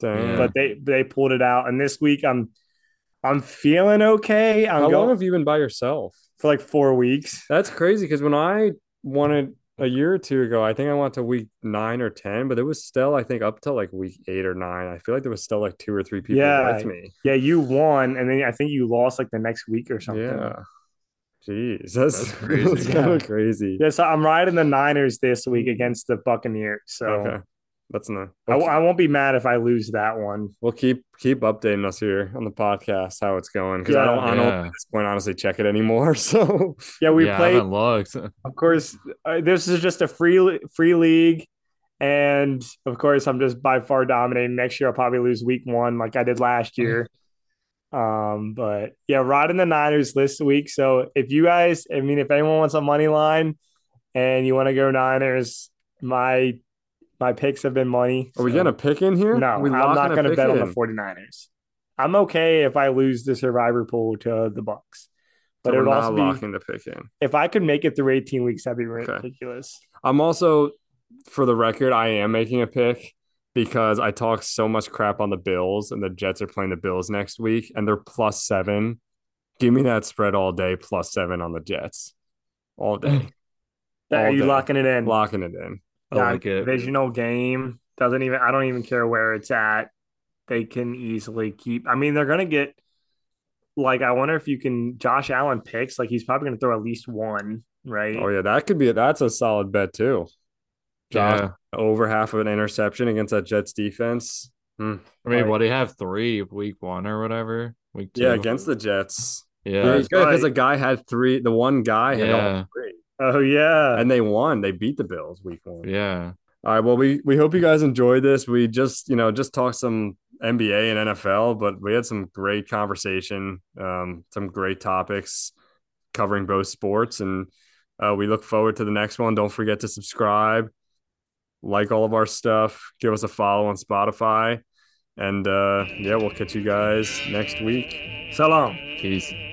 B: dang.
D: Yeah.
C: But they they pulled it out. And this week I'm I'm feeling okay. I'm
B: How long have you been by yourself?
C: for like four weeks.
B: That's crazy because when I wanted a year or two ago, I think I went to week nine or ten, but it was still I think up to like week eight or nine. I feel like there was still like two or three people
C: Yeah.
B: with me.
C: Yeah, you won, and then I think you lost like the next week or something.
B: Yeah. Jeez, that's,
D: That's crazy.
B: that's kind of crazy.
C: Yeah, so I'm riding the Niners this week against the Buccaneers. So
B: Okay, that's no.
C: I, I won't be mad if I lose that one.
B: We'll keep keep updating us here on the podcast how it's going because I don't I don't
D: Yeah.
B: at this point honestly check it anymore. So
C: Yeah, we
D: yeah, I
C: played.
D: haven't looked.
C: Of course, uh, this is just a free free league, and of course, I'm just by far dominating. Next year, I'll probably lose week one like I did last year. Um, but yeah, riding the Niners this week. So if you guys, I mean, if anyone wants a money line and you want to go Niners, my my picks have been money.
B: are we
C: so-
B: getting a pick in here?
C: No, I'm not going to bet on the 49ers. I'm okay if I lose the survivor pool to the Bucks. But
B: So
C: it would
B: not
C: also be
B: locking the pick in.
C: if I could make it through 18 weeks, that'd be
B: Okay.
C: ridiculous.
B: I'm also, for the record, I am making a pick because I talk so much crap on the Bills, and the Jets are playing the Bills next week, and they're plus seven. Give me that spread all day, plus seven on the Jets, all day,
C: Are you
B: day.
C: locking it in?
B: locking it in.
D: I
C: Yeah,
D: like it.
C: Divisional game doesn't even. I don't even care where it's at. They can easily keep. I mean, they're gonna get. like I wonder if you can Josh Allen picks. Like he's probably going to throw at least one, right?
B: Oh yeah, that could be that's a solid bet too. Josh
D: Yeah.
B: over half of an interception against that Jets defense. Hmm.
D: I mean,
C: Right.
D: what do you have three week one or whatever? Week two.
B: Yeah, against the Jets.
D: yeah.
B: Yeah, because a guy had three. The one guy had all three,
C: Oh yeah.
B: and they won. They beat the Bills week one.
D: Yeah.
B: All right. Well, we we hope you guys enjoyed this. We just you know just talked some NBA and NFL, but we had some great conversation, um, some great topics covering both sports, and uh, we look forward to the next one. Don't forget to subscribe, like all of our stuff, give us a follow on Spotify, and uh, yeah, we'll catch you guys next week.
C: So long.
D: Peace.